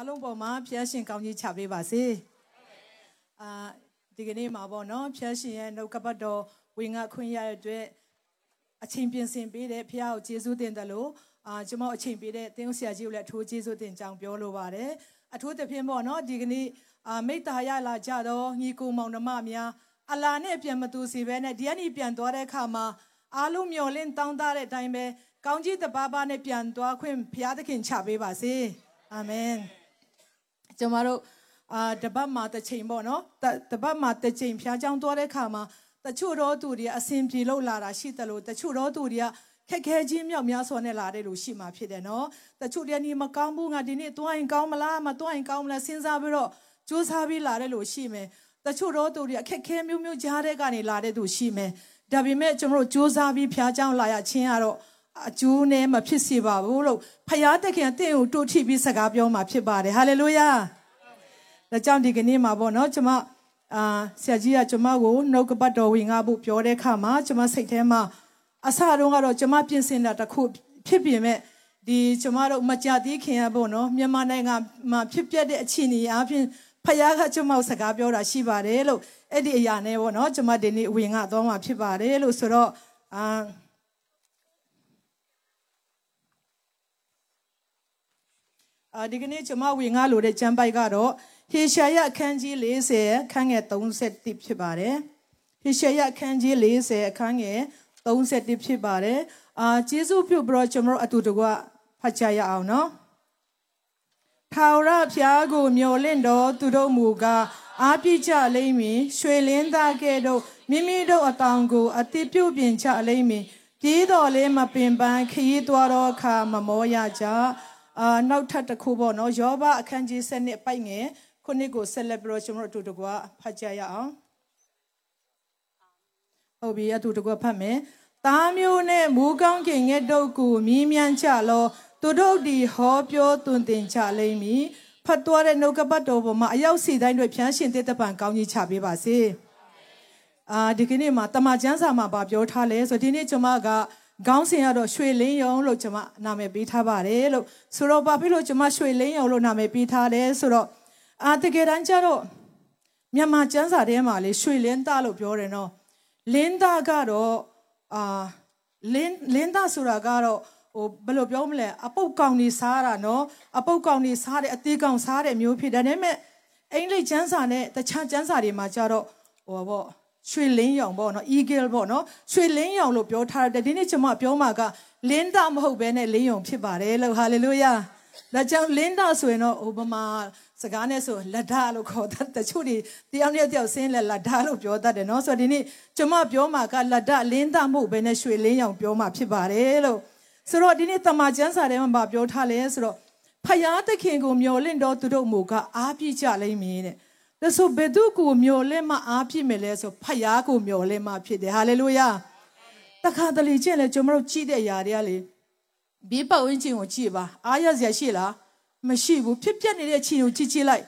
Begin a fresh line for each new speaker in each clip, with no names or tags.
အားလုံးပေါ်မှာဖျားရှင်ကောင်းကြီးချပေးပါစေအာဒီကနေ့မှာပေါ့နော်ဖျားရှင်ရဲ့နှုတ်ကပတ်တော်ဝင်ငါခွင့်ရတဲ့အတွက်အချိန်ပြင်ဆင်ပေးတဲ့ဖျားကိုကျေးဇူးတင်တယ်လို့အာကျွန်မအချိန်ပေးတဲ့တင်းဆရာကြီးကိုလည်းအထူးကျေးဇူးတင်ကြောင်းပြောလိုပါတယ်အထူးသဖြင့်ပေါ့နော်ဒီကနေ့အာမိတ္တာရလာကြတော့ညီကိုမောင်နှမများအလာနဲ့ပြန်မတူစီပဲနဲ့ဒီကနေ့ပြန်သွားတဲ့အခါမှာအားလုံးမျော်လင့်တောင်းတတဲ့အတိုင်းပဲကောင်းကြီးတပါးပါးနဲ့ပြန်သွားခွင့်ဘုရားသခင်ချပေးပါစေအာမင် ကျွန်တော်တို့အာတပတ်မှာတစ်ချိန်ပေါ့နော်တပတ်မှာတစ်ချိန်ဖျားကြောင်းသွားတဲ့ခါမှာတချို့တော့သူတွေအဆင်ပြေလို့လာတာရှိတယ်လို့တချို့တော့သူတွေကခက်ခဲချင်းမြောက်များစွာနဲ့လာတဲ့လူရှိမှဖြစ်တယ်နော်တချို့တည်းနေမကောင်းဘူးငါဒီနေ့သွားရင်ကောင်းမလားမသွားရင်ကောင်းမလားစဉ်းစားပြီးတော့စူးစမ်းပြီးလာတဲ့လူရှိမယ်တချို့တော့သူတွေအခက်ခဲမျိုးမျိုးကြားတဲ့ကနေလာတဲ့သူရှိမယ်ဒါပေမဲ့ကျွန်တော်တို့စူးစမ်းပြီးဖျားကြောင်းလာရချင်းကတော့ အကျိုးနဲ့မဖြစ်စေပါဘူးလို့ဖယားတခင်အသင်ကိုတိုးထိပြီးစကားပြောမှာဖြစ်ပါတယ်ဟာလေလုယာဒါကြောင့်ဒီကနေ့မှာပေါ့နော်ကျွန်မအာဆရာကြီးကကျွန်မကိုနှုတ်ကပတ်တော်ဝင်ငါဖို့ပြောတဲ့အခါမှာကျွန်မစိတ်ထဲမှာအစတုန်းကတော့ကျွန်မပြင်ဆင်တာတခုဖြစ်ပြင်မဲ့ဒီကျွန်မတို့မကြသေးခင်ရပေါ့နော်မြန်မာနိုင်ငံမှာဖြစ်ပျက်တဲ့အခြေအနေအပြင်ဖယားကကျွန်မကိုစကားပြောတာရှိပါတယ်လို့အဲ့ဒီအရာနဲ့ပေါ့နော်ကျွန်မဒီနေ့ဝင်ငါသွားမှာဖြစ်ပါတယ်လို့ဆိုတော့အာ အာဒီကနေ့ကျွန်မဝင်ငါလို့တဲ့ကျမ်းပိုက်ကတော့ဟေရှာယအခန်းကြီး40ခန်းငယ်31ဖြစ်ပါတယ်ဟေရှာယအခန်းကြီး40အခန်းငယ်31ဖြစ်ပါတယ်အာကျေးဇူးပြုပြီးတော့ကျွန်တော်အတူတကွဖတ်ကြရအောင်နော်ထာဝရဘုရားကိုမျှော်လင့်တော်သူတို့မူကားအားပြကြလိမ့်မည်ရွှေလင်းသားကဲ့သို့မိမိတို့အကောင်ကိုအတိပြုတ်ပြင်ချလိမ့်မည်ပြေးတော်လေးမပင်ပန်းခရီးသွားတော့အခါမမောရကြ အာနောက်ထပ်တစ်ခုပေါ့နော်ယောဘအခန်းကြီး7နှစ်ပိုက်ငယ်ခုနှစ်ကိုဆက်လက်ပြီးတော့ကျွန်တော်တို့အတူတကွဖတ်ကြရအောင်ဟုတ်ပြီအတူတကွဖတ်မယ်သားမျိုးနဲ့မူကောင်းကင်ငဲ့တုတ်ကိုမြင်းမြန်းချလောသူတို့ဒီဟောပြောတွင်တင်ချလိမ့်မည်ဖတ်တော်တဲ့နှုတ်ကပတ်တော်ပေါ်မှာအရောက်စီတိုင်းတွေဖြန်းရှင်တဲ့တပံကောင်းကြီးချပေးပါစေအာဒီကနေ့မှာတမချန်းစာမှာဗာပြောထားလဲဆိုဒီနေ့ကျွန်မက ခေါင်းစဉ်ကတော့ရွှေလင်းယုံလို့ကျွန်မနာမည်ပေးထားပါတယ်လို့ဆိုတော့ဘာဖြစ်လို့ကျွန်မရွှေလင်းယုံလို့နာမည်ပေးထားလဲဆိုတော့အာတကယ်တမ်းကျတော့မြန်မာကျမ်းစာထဲမှာလေရွှေလင်းသားလို့ပြောတယ်နော်လင်းသားကတော့အာလင်းလင်းသားဆိုတာကတော့ဟိုဘယ်လိုပြောမလဲအပုတ်ကောင်နေစားတာနော်အပုတ်ကောင်နေစားတယ်အသေးကောင်စားတယ်မျိုးဖြစ်တယ်ဒါပေမဲ့အင်္ဂလိပ်ကျမ်းစာနဲ့တခြားကျမ်းစာတွေမှာကျတော့ဟိုပေါ့ ရွှေလင်းရောင်ပေါ့နော် eagle ပေါ့နော်ရွှေလင်းရောင်လို့ပြောထားတယ်ဒီနေ့ကျွန်မပြောမှာကလင်းသားမဟုတ်ဘဲနဲ့လင်းရောင်ဖြစ်ပါတယ်လို့ hallelujah ဒါကြောင့်လင်းသားဆိုရင်တော့ဥပမာစကားနဲ့ဆိုလက်ဓာလို့ခေါ်တတ်တချို့တွေတယောက်နဲ့တယောက်ဆင်းလဲလက်ဓာလို့ပြောတတ်တယ်နော်ဆိုတော့ဒီနေ့ကျွန်မပြောမှာကလက်ဓာလင်းသားမဟုတ်ဘဲနဲ့ရွှေလင်းရောင်ပြောမှာဖြစ်ပါတယ်လို့ဆိုတော့ဒီနေ့တမန်ကျမ်းစာထဲမှာပြောထားလဲဆိုတော့ဖယားသခင်ကိုမျှော်လင့်တော်သူတို့မူကအားပြည့်ကြလိမ့်မည်တဲ့ ဒါဆိုဘယ်သူကိုမျော်လင့်မှအားဖြစ်မယ်လဲဆိုဖယားကိုမျော်လင့်မှဖြစ်တယ်ဟာလေလုယာတခါတလေကျင့်လဲကျွန်တော်တို့ကြည့်တဲ့အရာတွေကလေဘေးပတ်ဝန်းကျင်ကိုကြည့်ပါအားရစရာရှိလားမရှိဘူးဖြစ်ပျက်နေတဲ့ခြေကိုကြည့်ကြည့်လိုက်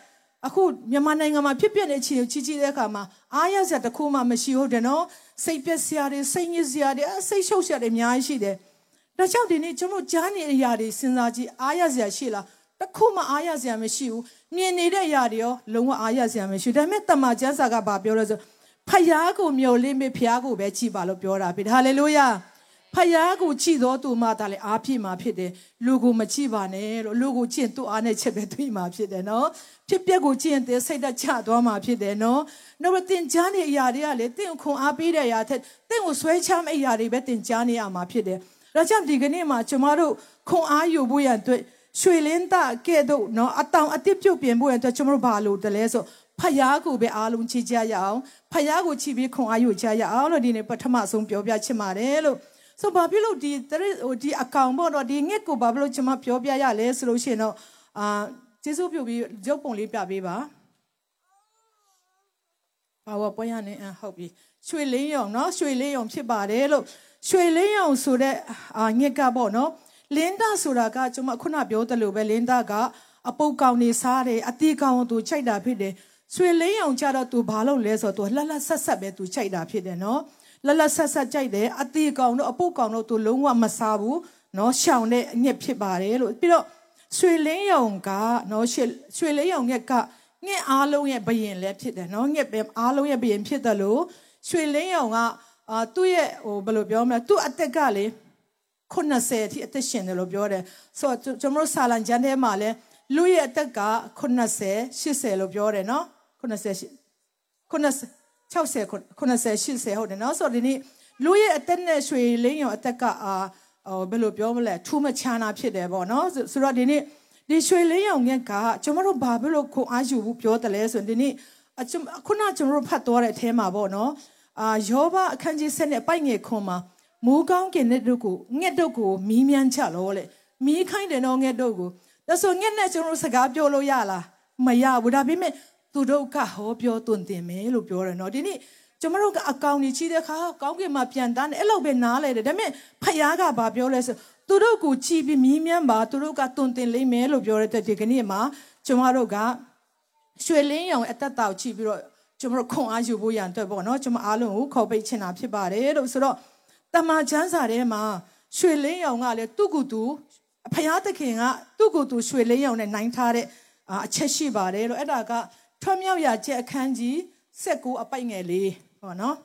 အခုမြန်မာနိုင်ငံမှာဖြစ်ပျက်နေတဲ့ခြေကိုကြည့်ကြည့်တဲ့အခါမှာအားရစရာတခုမှမရှိဟုတ်တယ်နော်စိတ်ပျက်စရာတွေစိတ်ညစ်စရာတွေစိတ်ရှုပ်စရာတွေအများကြီးရှိတယ်ဒါကြောင့်ဒီနေ့ကျွန်တော်ကြားနေတဲ့အရာတွေစဉ်းစားကြည့်အားရစရာရှိလား တခုမှအားရစရာမရှိဘူးမြင်နေတဲ့အရာတွေရောလုံးဝအားရစရာမရှိဘူးဒါပေမဲ့တမန်ကျမ်းစာကဘာပြောလဲဆိုဖယားကိုမျှော်လင့်ပြီးဖယားကိုပဲကြည်ပါလို့ပြောတာပြီဟာလေလုယာဖယားကိုကြည်တော်သူမှဒါလည်းအားဖြစ်မှာဖြစ်တယ်လူကိုမကြည်ပါနဲ့လို့လူကိုကြည်သူ့အားနဲ့ချက်ပဲတွေ့မှာဖြစ်တယ်နော်ဖြစ်ပျက်ကိုကြည်ရင်တဲ့စိတ်သက်ချသွားမှာဖြစ်တယ်နော်နောက်တင်ကြားနေအရာတွေကလေတင့်ခွန်အားပေးတဲ့အရာထက်တင့်ကိုဆွဲချမ်းတဲ့အရာတွေပဲတင်ကြားနေရမှာဖြစ်တယ်ဒါကြောင့်ဒီကနေ့မှာကျမတို့ခွန်အားယူဖို့ရန်အတွက် ရွှေလင်းသားကဲ့သို့နော်အတောင်အတစ်ပြုတ်ပြင်ဖို့ရအတွက်ကျွန်တော်တို့ဘာလို့တလဲဆိုဖယားကိုပဲအားလုံးချီးကြရအောင်ဖယားကိုချီးပြီးခွန်အားယူကြရအောင်လို့ဒီနေ့ပထမဆုံးပြောပြချင်ပါတယ်လို့ဆိုဘာဖြစ်လို့ဒီဟိုဒီအကောင်ပေါ့တော့ဒီငက်ကိုဘာဖြစ်လို့ကျွန်မပြောပြရလဲဆိုလို့ရှိရင်တော့အာကျေးဇူးပြုပြီးရုပ်ပုံလေးပြပေးပါဘာဝပွဲရနေအဟုတ်ပြီရွှေလင်းရောင်နော်ရွှေလင်းရောင်ဖြစ်ပါတယ်လို့ရွှေလင်းရောင်ဆိုတဲ့အာငက်ကပေါ့နော် လင်းသားဆိုတာကကျွန်မခုနပြောသလိုပဲလင်းသားကအပုတ်ကောင်နေစားတယ်အတီကောင်သူချိုက်တာဖြစ်တယ်ဆွေလင်းအောင်ကြတော့သူဘာလုပ်လဲဆိုတော့သူလှလှဆက်ဆက်ပဲသူချိုက်တာဖြစ်တယ်နော်လှလှဆက်ဆက်ကြိုက်တယ်အတီကောင်တို့အပုတ်ကောင်တို့သူလုံးဝမစားဘူးနော်ရှောင်တဲ့အညစ်ဖြစ်ပါတယ်လို့ပြီးတော့ရွှေလင်းယုံကနော်ရွှေလင်းယုံရဲ့ကငှက်အားလုံးရဲ့ဘယင်လည်းဖြစ်တယ်နော်ငှက်ပဲအားလုံးရဲ့ဘယင်ဖြစ်တယ်လို့ရွှေလင်းယုံကအာသူ့ရဲ့ဟိုဘယ်လိုပြောမလဲသူ့အသက်ကလေ 90အထိအသက်ရှင်တယ်လို့ပြောတယ်ဆိုတော့ကျွန်တော်တို့ဆာလန်ကျမ်းထဲမှာလည်းလူရဲ့အသက်က90 80လို့ပြောတယ်နော်90 90 60 90 80ဟုတ်တယ်နော်ဆိုတော့ဒီနေ့လူရဲ့အသက်နဲ့ရွှေလင်းရောအသက်ကအာဘယ်လိုပြောမလဲထူးမချမ်းသာဖြစ်တယ်ပေါ့နော်ဆိုတော့ဒီနေ့ဒီရွှေလင်းရောင်ငက်ကကျွန်တော်တို့ဘာဖြစ်လို့ခုံအားယူဘူးပြောတယ်လဲဆိုရင်ဒီနေ့ခုနကျွန်တော်တို့ဖတ်သွားတဲ့အထဲမှာပေါ့နော်အာယောဘအခန်းကြီး7နဲ့ပိုက်ငယ်ခွန်မှာ မူကောင်းကင်တဲ့တို့ကိုငှက်တို့ကိုမီးမြန်းချလို့လေမီးခိုင်းတယ်တော့ငှက်တို့ကိုဒါဆိုငှက်နဲ့ကျွန်တော်တို့စကားပြောလို့ရလားမရဘူးဒါပေမဲ့သူတို့ကဟောပြောတွင်တင်မယ်လို့ပြောတယ်နော်ဒီနေ့ကျွန်တော်တို့ကအကောင်ကြီးချီးတဲ့ခါကောင်းကင်မှာပြန်တန်းတယ်အဲ့လိုပဲနားလဲတယ်ဒါပေမဲ့ဖယားကဘာပြောလဲဆိုသူတို့ကိုချီးပြီးမြင်းမြန်းပါသူတို့ကတွင်တင်လိမ့်မယ်လို့ပြောတဲ့ဒီကနေ့မှာကျွန်တော်တို့ကရွှေလင်းရောင်အသက်တောက်ချီးပြီးတော့ကျွန်တော်ခွန်အားယူဖို့ရန်အတွက်ပေါ့နော်ကျွန်မအားလုံးကိုခေါ်ပိတ်ချင်တာဖြစ်ပါတယ်လို့ဆိုတော့ တမန်ကျမ်းစာထဲမှာရွှေလင်းရောင်ကလည်းသူ့ကူသူဖယားသခင်ကသူ့ကူသူရွှေလင်းရောင်နဲ့နိုင်ထားတဲ့အချက်ရှိပါတယ်လို့အဲ့ဒါကထွမြောက်ရချက်အခန်းကြီး16အပိုက်ငယ်လေးဟောနော်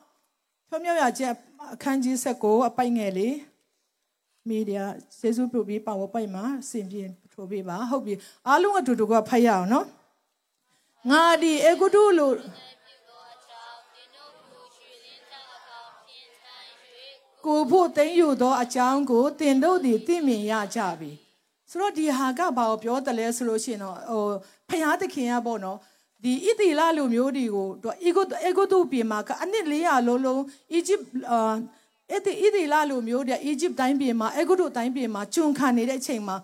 ထွမြောက်ရချက်အခန်းကြီး16အပိုက်ငယ်လေးမီဒီယာစေစုပြုပြီးပါဝပိုက်မှာစင်ပြင်းထိုးပေးပါဟုတ်ပြီအားလုံးအတူတူကဖတ်ရအောင်နော်ငါဒီအေဂုတုလို့ ကိုဖို့သိမ့်ယူသောအကြောင်းကိုတင်တို့သည်သိမြင်ရကြပြီဆိုတော့ဒီဟာကဘာကိုပြောတယ်လဲဆိုလို့ရှိရင်တော့ဟိုဖျားသခင်ကပေါ့နော်ဒီဣတိလလူမျိုးတွေကိုတော့အေဂုအေဂုတုပြည်မှာကအနှစ်400လုံးလုံးအီဂျစ်အာအဲ့ဒီဣတိလလူမျိုးတွေအီဂျစ်တိုင်းပြည်မှာအေဂုတုတိုင်းပြည်မှာကျွန်ခံနေတဲ့အချိန်မှာ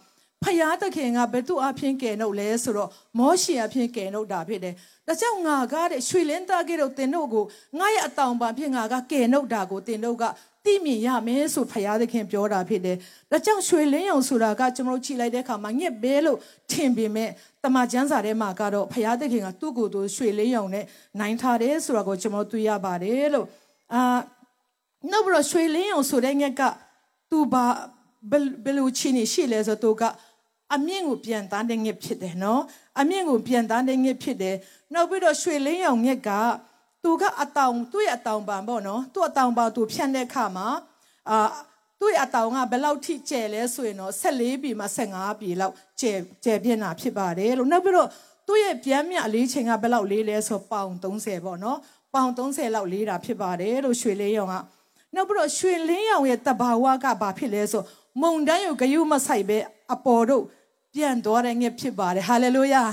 ဖယားသခင်ကဘယ်သူအဖင်ကယ်နှုတ်လဲဆိုတော့မောရှေအဖင်ကယ်နှုတ်တာဖြစ်တယ်။ဒါကြောင့်ငါကတဲ့ရွှေလင်းသားကဲတော့တင်တို့ကိုငါရဲ့အတောင်ပံဖြစ်ငါကကယ်နှုတ်တာကိုတင်တို့က သိမြင်ရမယ်ဆိုဖယားသခင်ပြောတာဖြစ်တယ်။ဒါကြောင့်ရွှေလင်းရောင်ဆိုတာကကျွန်တော်တို့ကြည့်လိုက်တဲ့အခါမှာညက်ဘဲလို့ထင်ပေမဲ့တမန်ကျမ်းစာထဲမှာကတော့ဖယားသခင်ကသူ့ကိုယ်သူရွှေလင်းရောင်နဲ့နိုင်ထားတယ်ဆိုတာကိုကျွန်တော်တို့တွေ့ရပါတယ်လို့အာနောက်ပြီးတော့ရွှေလင်းရောင်ဆိုတဲ့ညက်ကသူဘာဘယ်လိုချင်းရှိလဲဆိုတော့ကအမြင့်ကိုပြန်တန်းတဲ့ငက်ဖြစ်တယ်နော်အမြင့်ကိုပြန်တန်းတဲ့ငက်ဖြစ်တယ်နောက်ပြီးတော့ရွှေလင်းရောင်ငက်က သူကအတောင်သူ့ရဲ့အတောင်ပံပေါ့နော်သူ့အတောင်ပံသူဖြန့်တဲ့အခါမှာအာသူ့ရဲ့အတောင်ကဘယ်လောက်ထိကျယ်လဲဆိုရင်တော့14ပြီမှ15ပြီလောက်ကျယ်ကျယ်ပြင်းတာဖြစ်ပါတယ်လို့နောက်ပြီးတော့သူ့ရဲ့ပြန်မြအလေးချိန်ကဘယ်လောက်လေးလဲဆိုပေါင်30ပေါ့နော်ပေါင်30လောက်လေးတာဖြစ်ပါတယ်လို့ရွှေလင်းရောင်ကနောက်ပြီးတော့ရွှေလင်းရောင်ရဲ့တဘာဝကဘာဖြစ်လဲဆိုမုံတန်းကိုဂယုမဆိုင်ပဲအပေါ်တို့ပြန်သွားတဲ့ငယ်ဖြစ်ပါတယ်ဟာလေလုယာ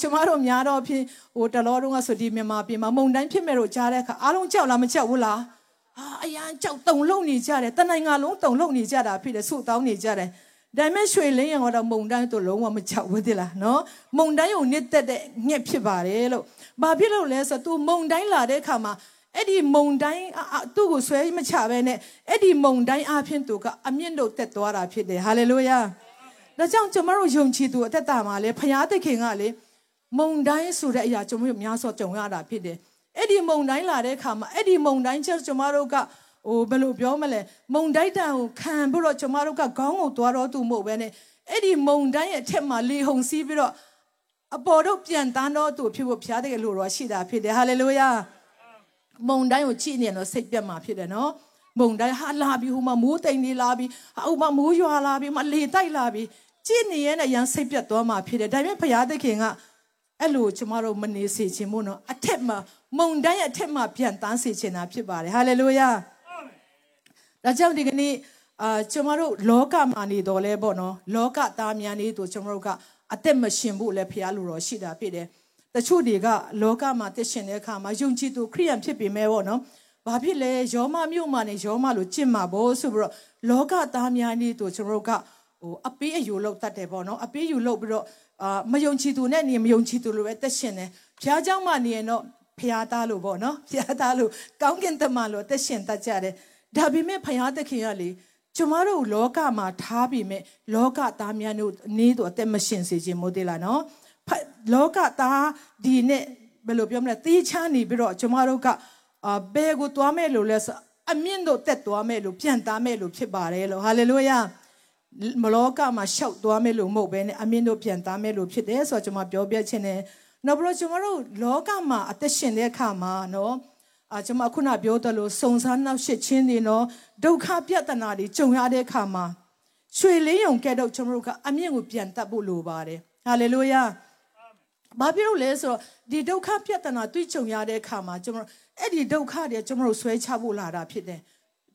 ကျမတို့များတော့ဖြစ်ဟိုတလောတုန်းကဆိုဒီမြန်မာပြည်မှာမုံတိုင်းဖြစ်မဲ့လို့ကြားတဲ့အခါအားလုံးကြောက်လားမကြောက်ဘူးလားဟာအရန်ကြောက်တုံလုံနေကြတယ်တနိုင်ငံလုံးတုံလုံနေကြတာဖြစ်တယ်ဆုတောင်းနေကြတယ်ဒါပေမဲ့ရွှေလင်းရံတော့မုံတိုင်းတို့လုံးဝမကြောက်ဘူးတိလားနော်မုံတိုင်းကိုနစ်သက်တဲ့ငှက်ဖြစ်ပါတယ်လို့ဘာဖြစ်လို့လဲဆိုတော့ तू မုံတိုင်းလာတဲ့အခါမှာအဲ့ဒီမုံတိုင်းသူ့ကိုဆွဲမချပဲနဲ့အဲ့ဒီမုံတိုင်းအဖြစ်သူကအမြင့်တို့တက်သွားတာဖြစ်တယ်ဟာလေလုယာဒါကြောင့်ကျွန်တော်တို့ယုံကြည်သူအသက်တာမှာလေဖရာသခင်ကလေ မုံတိုင်းဆိုတဲ့အရာကျွန်တော်တို့များစွာကြုံရတာဖြစ်တယ်အဲ့ဒီမုံတိုင်းလာတဲ့အခါမှာအဲ့ဒီမုံတိုင်းချက်ကျွန်တော်တို့ကဟိုဘယ်လိုပြောမလဲမုံတိုက်တန်ကိုခံပြီးတော့ကျွန်တော်တို့ကခေါင်းကိုသွားတော့သူမဟုတ်ပဲနဲ့အဲ့ဒီမုံတိုင်းရဲ့အထက်မှာလေဟုန်စီးပြီးတော့အပေါ်တို့ပြန်တန်းတော့သူဖြစ်ဖို့ဖရားတဲ့လို့တော့ရှိတာဖြစ်တယ်ဟာလေလုယာမုံတိုင်းကိုကြည့်နေတော့စိတ်ပြတ်မှာဖြစ်တယ်နော်မုံတိုင်းဟာလာပြီးဟိုမှာမိုးတိမ်နေလာပြီးဟိုမှာမိုးရွာလာပြီးမလေတိုက်လာပြီးကြည့်နေရင်လည်းရန်စိတ်ပြတ်သွားမှာဖြစ်တယ်ဒါပေမဲ့ဘုရားသခင်က အဲ့လိုကျမတို့မနေစေချင်မို့နော်အထက်မှာမုံတိုင်းအထက်မှာပြန်တန်းစေချင်တာဖြစ်ပါတယ်ဟာလေလုယာဒါကြောင့်ဒီကနေ့အာကျမတို့လောကမှာနေတော်လဲပေါ့နော်လောကသားများနေတို့ကျမတို့ကအသက်မရှင်ဖို့လည်းဖရားလိုတော်ရှိတာဖြစ်တယ်တချို့တွေကလောကမှာတက်ရှင်တဲ့အခါမှာယုံကြည်သူခရိယန်ဖြစ်ပေမဲ့ပေါ့နော်ဘာဖြစ်လဲယောမမြို့မှာနေယောမလို့ကြင့်မှာပေါ့ဆိုပြီးတော့လောကသားများနေတို့ကျွန်တော်တို့ကဟိုအပေးအယူလောက်တတ်တယ်ပေါ့နော်အပေးယူလောက်ပြီးတော့ အာမယုံကြည်သူနဲ့နေမယုံကြည်သူလိုပဲတက်ရှင်တယ်ဘုရားเจ้าမှာနေရင်တော့ဖျားသားလို့ပေါ့နော်ဖျားသားလို့ကောင်းကင်တမန်လို့တက်ရှင်တတ်ကြတယ်ဒါပေမဲ့ဖျားသခင်ကလေကျမတို့လောကမှာထားပြီးမဲ့လောကသားများတို့နေတော့အသက်မရှင်စေခြင်းမို့သေးလားနော်လောကသားဒီနဲ့ဘယ်လိုပြောမလဲတေးချမ်းနေပြီးတော့ကျမတို့ကအဘယ်ကိုသွားမဲ့လို့လဲဆိုအမြင့်တို့တက်သွားမဲ့လို့ပြန်သားမဲ့လို့ဖြစ်ပါတယ်လို့ဟာလေလုယာ မလောကမှာရှောက်သွားမယ်လို့မဟုတ်ဘဲနဲ့အမြင့်တို့ပြန်သားမယ်လို့ဖြစ်တယ်ဆိုတော့ကျွန်မပြောပြချင်တယ်နောက်ပြီးတော့ကျွန်တော်တို့လောကမှာအသက်ရှင်တဲ့အခါမှာနော်အာကျွန်မခုနပြောသလိုစုံစမ်းနောက်ရှစ်ချင်းတွေနော်ဒုက္ခပြဿနာတွေကြုံရတဲ့အခါမှာရွှေလင်းယုံကဲ့သို့ကျွန်တော်တို့ကအမြင့်ကိုပြန်တတ်ဖို့လိုပါတယ်ဟာလေလုယာဘာဖြစ်လို့လဲဆိုတော့ဒီဒုက္ခပြဿနာတွေ့ကြုံရတဲ့အခါမှာကျွန်တော်အဲ့ဒီဒုက္ခတွေကျွန်တော်တို့ဆွဲချဖို့လာတာဖြစ်တယ်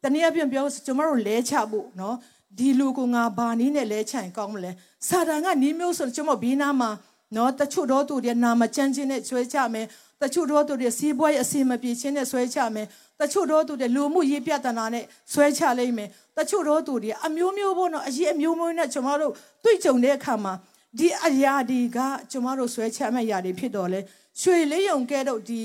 တနည်းအားဖြင့်ပြောကျွန်တော်တို့လဲချဖို့နော် ဒီလူကငါဘာနည်းနဲ့လဲချင်ကောင်းမလဲစာတန်ကနီးမျိုးဆိုကျွန်တော်ဘေးနားမှာနော်တချို့တော့သူတွေနာမကျန်းချင်းနဲ့ဆွဲချမယ်တချို့တော့သူတွေစီးပွားရေးအစီအမပြေချင်းနဲ့ဆွဲချမယ်တချို့တော့သူတွေလူမှုရေးပြဿနာနဲ့ဆွဲချလိမ့်မယ်တချို့တော့သူတွေအမျိုးမျိုးပေါ့နော်အရေးအမျိုးမျိုးနဲ့ကျွန်တော်တို့တွေ့ကြုံတဲ့အခါမှာဒီအရာဒီကကျွန်တော်တို့ဆွဲချမဲ့အရာတွေဖြစ်တော်လဲရွှေလေးယုံကဲတော့ဒီ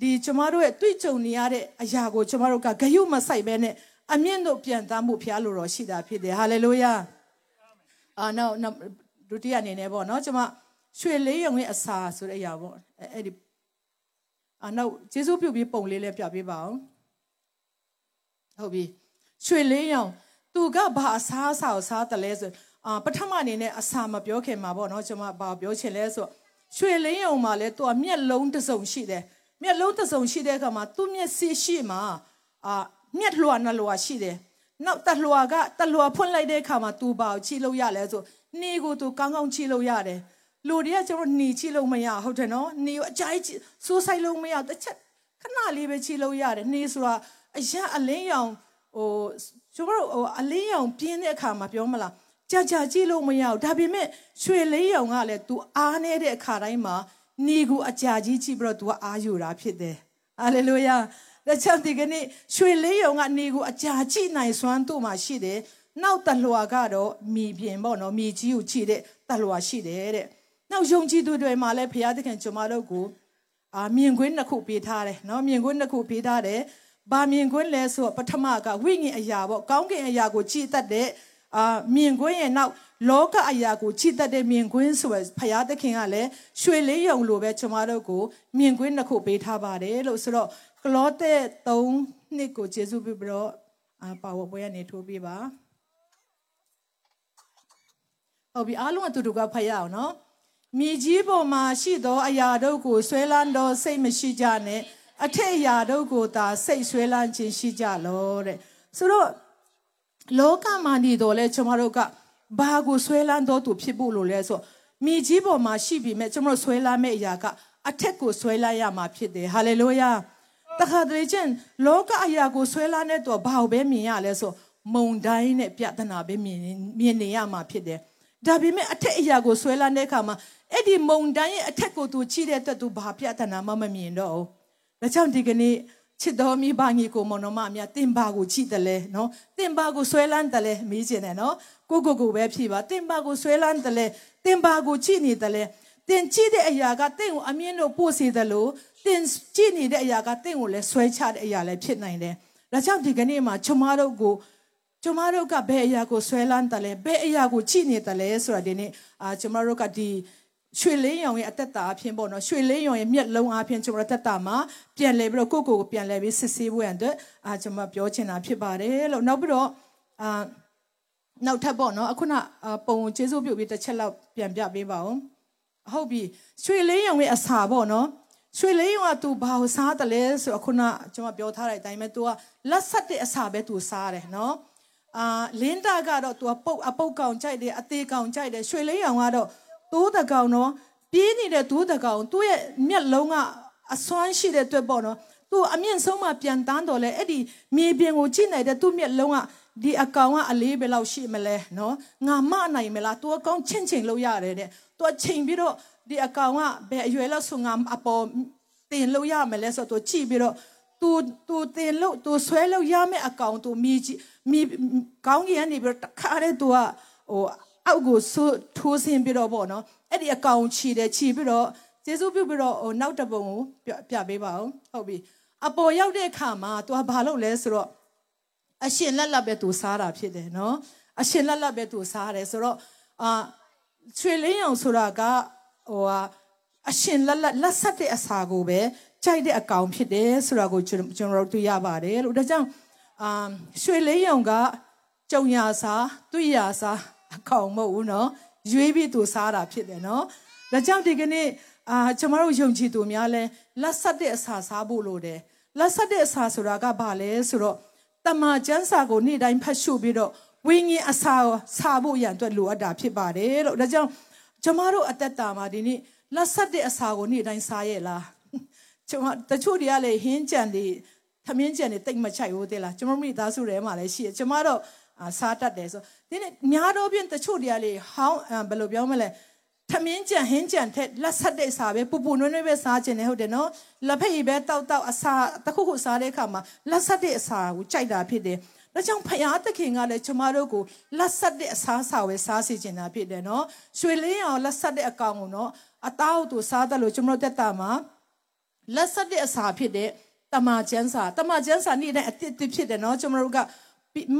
ဒီကျွန်တော်တို့ရဲ့တွေ့ကြုံနေရတဲ့အရာကိုကျွန်တော်တို့ကဂယုမဆိုင်ပဲနဲ့ အမြင့်တို့ပြန်သားမှုဖျားလို့တော့ရှိတာဖြစ်တယ်ဟာလေလုယာအာနောက်ဒုတိယအနေနဲ့ပေါ့နော်ကျွန်မရွှေလေးရုံရဲ့အစာဆိုတဲ့အရာပေါ့အဲ့ဒီအာနောက်ဂျေစုပြုတ်ပြီးပုံလေးလေးပြပေးပါအောင်ဟုတ်ပြီရွှေလေးရုံသူကဘာအစားအစာကိုစားတယ်လဲဆိုအာပထမအနေနဲ့အစာမပြောခင်မှာပေါ့နော်ကျွန်မဘာပြောချင်လဲဆိုရွှေလင်းယုံမှာလဲသူကမျက်လုံးတစ်စုံရှိတယ်မျက်လုံးတစ်စုံရှိတဲ့အခါမှာသူ့မျက်စိရှိမှာအာ မျက်လွှာနှလွှာရှိတယ်နောက်တလွှာကတလွှာဖွင့်လိုက်တဲ့အခါမှာသူပါကိုချိလို့ရလဲဆိုနေကိုသူကောင်းကောင်းချိလို့ရတယ်လူတွေကကျွန်တော်နေချိလို့မရဟုတ်တယ်နော်နေကိုအကြိုက်စိုးဆိုင်လို့မရတစ်ချက်ခဏလေးပဲချိလို့ရတယ်နေဆိုတာအရန်အလင်းရောင်ဟိုကျွန်တော်ဟိုအလင်းရောင်ပြင်းတဲ့အခါမှာပြောမလားကြာကြာကြည့်လို့မရဘူးဒါပေမဲ့ရွှေလေးရောင်ကလည်း तू အားနေတဲ့အခါတိုင်းမှာနေကိုအကြာကြီးကြည့်ပြီးတော့ तू အားယူတာဖြစ်တယ်ဟာလေလုယာ ဒါကြောင့်ဒီကနေ့ရွှေလေးယုံကနေကိုအကြာကြည့်နိုင်စွမ်းတို့မှရှိတယ်။နောက်တလွာကတော့မိပြင်ပေါ့နော်မိကြီးကိုကြည့်တဲ့တလွာရှိတယ်တဲ့။နောက်ယုံကြည်သူတွေမှာလည်းဘုရားသခင်ကျွန်မတို့ကိုအာမြင်ကွင်းနှစ်ခုပေးထားတယ်နော်မြင်ကွင်းနှစ်ခုပေးထားတယ်။ဘာမြင်ကွင်းလဲဆိုတော့ပထမကဝိညာဉ်အရာပေါ့ကောင်းကင်အရာကိုကြည်တတ်တဲ့အာမြင်ကွင်းရဲ့နောက်လောကအရာကိုကြည်တတ်တဲ့မြင်ကွင်းဆိုရယ်ဘုရားသခင်ကလည်းရွှေလေးယုံလိုပဲကျွန်မတို့ကိုမြင်ကွင်းနှစ်ခုပေးထားပါတယ်လို့ဆိုတော့ ကလောသဲ3နှစ်ကိုကျေးဇူးပြုပြီးတော့အာပါဝပွဲကနေထိုးပေးပါဟုတ်ပြီအားလုံးအတူတူကဖတ်ရအောင်နော်မြေကြီးပေါ်မှာရှိသောအရာတို့ကိုဆွဲလန်းသောစိတ်မရှိကြနဲ့အထက်အရာတို့ကိုသာစိတ်ဆွဲလန်းခြင်းရှိကြလောတဲ့ဆိုတော့လောကမှာနေတော့လဲကျွန်တော်တို့ကဘာကိုဆွဲလန်းတော့သူဖြစ်ဖို့လို့လဲဆိုမြေကြီးပေါ်မှာရှိပြီမဲ့ကျွန်တော်ဆွဲလန်းမဲ့အရာကအထက်ကိုဆွဲလန်းရမှာဖြစ်တယ်ဟာလေလုယာ တခါတလေချင်းလောကအရာကိုဆွဲလာတဲ့တော့ဘာကိုပဲမြင်ရလဲဆိုမုံတိုင်းနဲ့ပြဿနာပဲမြင်မြင်နေရမှာဖြစ်တယ်ဒါပေမဲ့အထက်အရာကိုဆွဲလာတဲ့အခါမှာအဲ့ဒီမုံတိုင်းရဲ့အထက်ကိုသူချိတဲ့အတွက်သူဘာပြဿနာမှမမြင်တော့ဘူးဒါကြောင့်ဒီကနေ့ချစ်တော်မိဘကြီးကိုမနောမအမြတင်ပါကိုချိတယ်လဲနော်တင်ပါကိုဆွဲလန်းတယ်လဲမေးချင်တယ်နော်ကိုကိုကိုပဲဖြေပါတင်ပါကိုဆွဲလန်းတယ်လဲတင်ပါကိုချိနေတယ်လဲတင်ကြည့်တဲ့အရာကတင့်ကိုအမြင့်လို့ပို့စေတယ်လို့ တင်ကြည့်နေတဲ့အရာကတင့်ကိုလည်းဆွဲချတဲ့အရာလည်းဖြစ်နိုင်တယ်။ဒါကြောင့်ဒီကနေ့မှာကျမတို့ကိုကျမတို့ကဘယ်အရာကိုဆွဲလန်းတယ်လဲဘယ်အရာကိုကြည့်နေတယ်လဲဆိုတာဒီနေ့အာကျမတို့ကဒီရွှေလင်းရောင်ရဲ့အသက်တာအဖြစ်ပေါ့နော်ရွှေလင်းရောင်ရဲ့မျက်လုံးအဖြစ်ကျွန်တော်တက်တာမှာပြန်လဲပြီးတော့ကိုကိုကိုပြန်လဲပြီးစစ်ဆေးဖို့ရန်အတွက်အာကျွန်မပြောချင်တာဖြစ်ပါတယ်လို့နောက်ပြီးတော့အာနောက်ထပ်ပေါ့နော်အခုနပုံကျေးဇူးပြုပြီးတစ်ချက်လောက်ပြန်ပြပေးပါဦးဟုတ်ပြီရွှေလင်းရောင်ရဲ့အစာပေါ့နော် ရွှေလေးက तू ဘာကိုစားတယ်လဲဆိုတော့ခုနကျွန်မပြောထားတဲ့အတိုင်းပဲ तू ကလက်ဆက်တဲ့အစာပဲ तू စားတယ်နော်အာလင်းတာကတော့ तू ပုတ်အပုတ်ကောင်ကြိုက်တယ်အသေးကောင်ကြိုက်တယ်ရွှေလေးရောင်ကတော့သိုးတကောင်နော်ပြေးနေတဲ့သိုးတကောင်သူ့ရဲ့မျက်လုံးကအစွမ်းရှိတဲ့အတွက်ပေါ့နော်သူအမြင့်ဆုံးမှပြန်တန်းတော်လဲအဲ့ဒီမြေပြင်ကိုကြည့်နိုင်တဲ့သူ့မျက်လုံးကဒီအကောင်ကအလေးပဲလောက်ရှိမလဲနော်ငါမနိုင်မလား तू အကောင်ချင်းချင်းလို့ရတယ်တဲ့ तू ချိန်ပြီးတော့ ဒီအကောင်ကဘယ်အရွယ်လောက်ဆုံငါအပေါ်တင်လို့ရမယ်လဲဆိုတော့ကြည့်ပြီးတော့သူသူတင်လို့သူဆွဲလို့ရမယ်အကောင်သူမိကြီးမိကောင်းကြီးကနေပြီးတော့တခါတည်းသူကဟိုအောက်ကိုဆိုးထိုးဆင်းပြီးတော့ပေါ့နော်အဲ့ဒီအကောင်ခြေတယ်ခြေပြီးတော့ကျေးဇူးပြုပြီးတော့ဟိုနောက်တပုံကိုပြပေးပါအောင်ဟုတ်ပြီအပေါ်ရောက်တဲ့အခါမှာသူကဘာလုပ်လဲဆိုတော့အရှင်လက်လက်ပဲသူစားတာဖြစ်တယ်နော်အရှင်လက်လက်ပဲသူစားတယ်ဆိုတော့အာချွေလင်းအောင်ဆိုတာက ဟိုဟာအရှင်လက်လက်လက်ဆက်တဲ့အစာကိုပဲကြိုက်တဲ့အကောင်ဖြစ်တယ်ဆိုတာကိုကျွန်တော်တို့တွေ့ရပါတယ်လို့ဒါကြောင့်အာရွှေလေးယုံကကြုံရစာတွေ့ရစာအကောင်မဟုတ်ဘူးနော်ရွေးပြီးသူစားတာဖြစ်တယ်နော်ဒါကြောင့်ဒီကနေ့အာကျွန်တော်တို့ယုံကြည်သူများလဲလက်ဆက်တဲ့အစာစားဖို့လိုတယ်လက်ဆက်တဲ့အစာဆိုတာကဘာလဲဆိုတော့တမန်ကျမ်းစာကိုနေ့တိုင်းဖတ်ရှုပြီးတော့ဝိညာဉ်အစာစားဖို့ရန်အတွက်လိုအပ်တာဖြစ်ပါတယ်လို့ဒါကြောင့် ကျွန်တော်တို့အသက်တာမှာဒီနေ့လက်ဆက်တဲ့အစာကိုနေ့တိုင်းစားရဲ့လားကျွန်တော်တချို့တွေကလည်းဟင်းကြံတွေသမင်းကြံတွေတိတ်မချိုက်ဘူးတဲ့လားကျွန်တော်မိသားစုထဲမှာလည်းရှိတယ်ကျွန်မတို့စားတတ်တယ်ဆိုဒီနေ့များတော့ပြင်တချို့တွေကလေဟောင်းဘယ်လိုပြောမလဲသမင်းကြံဟင်းကြံထက်လက်ဆက်တဲ့စားပဲပူပူနွေ့နွေ့ပဲစားခြင်းနဲ့ဟုတ်တယ်နော်လက်ဖက်ရည်ပဲတောက်တောက်အစာတခုခုစားတဲ့အခါမှာလက်ဆက်တဲ့အစာကိုကြိုက်တာဖြစ်တယ် ဒါကြောင့်ဖယားသခင်ကလည်းကျမတို့ကိုလက်ဆက်တဲ့အစားအစာပဲစားစီခြင်းတာဖြစ်တယ်နော်ရွှေလင်းအောင်လက်ဆက်တဲ့အကောင်ကိုနော်အသားတို့စားတယ်လို့ကျမတို့တက်တာမှာလက်ဆက်တဲ့အစာဖြစ်တဲ့တမချန်းစာတမချန်းစာနေ့တိုင်းအတစ်တစ်ဖြစ်တယ်နော်ကျမတို့က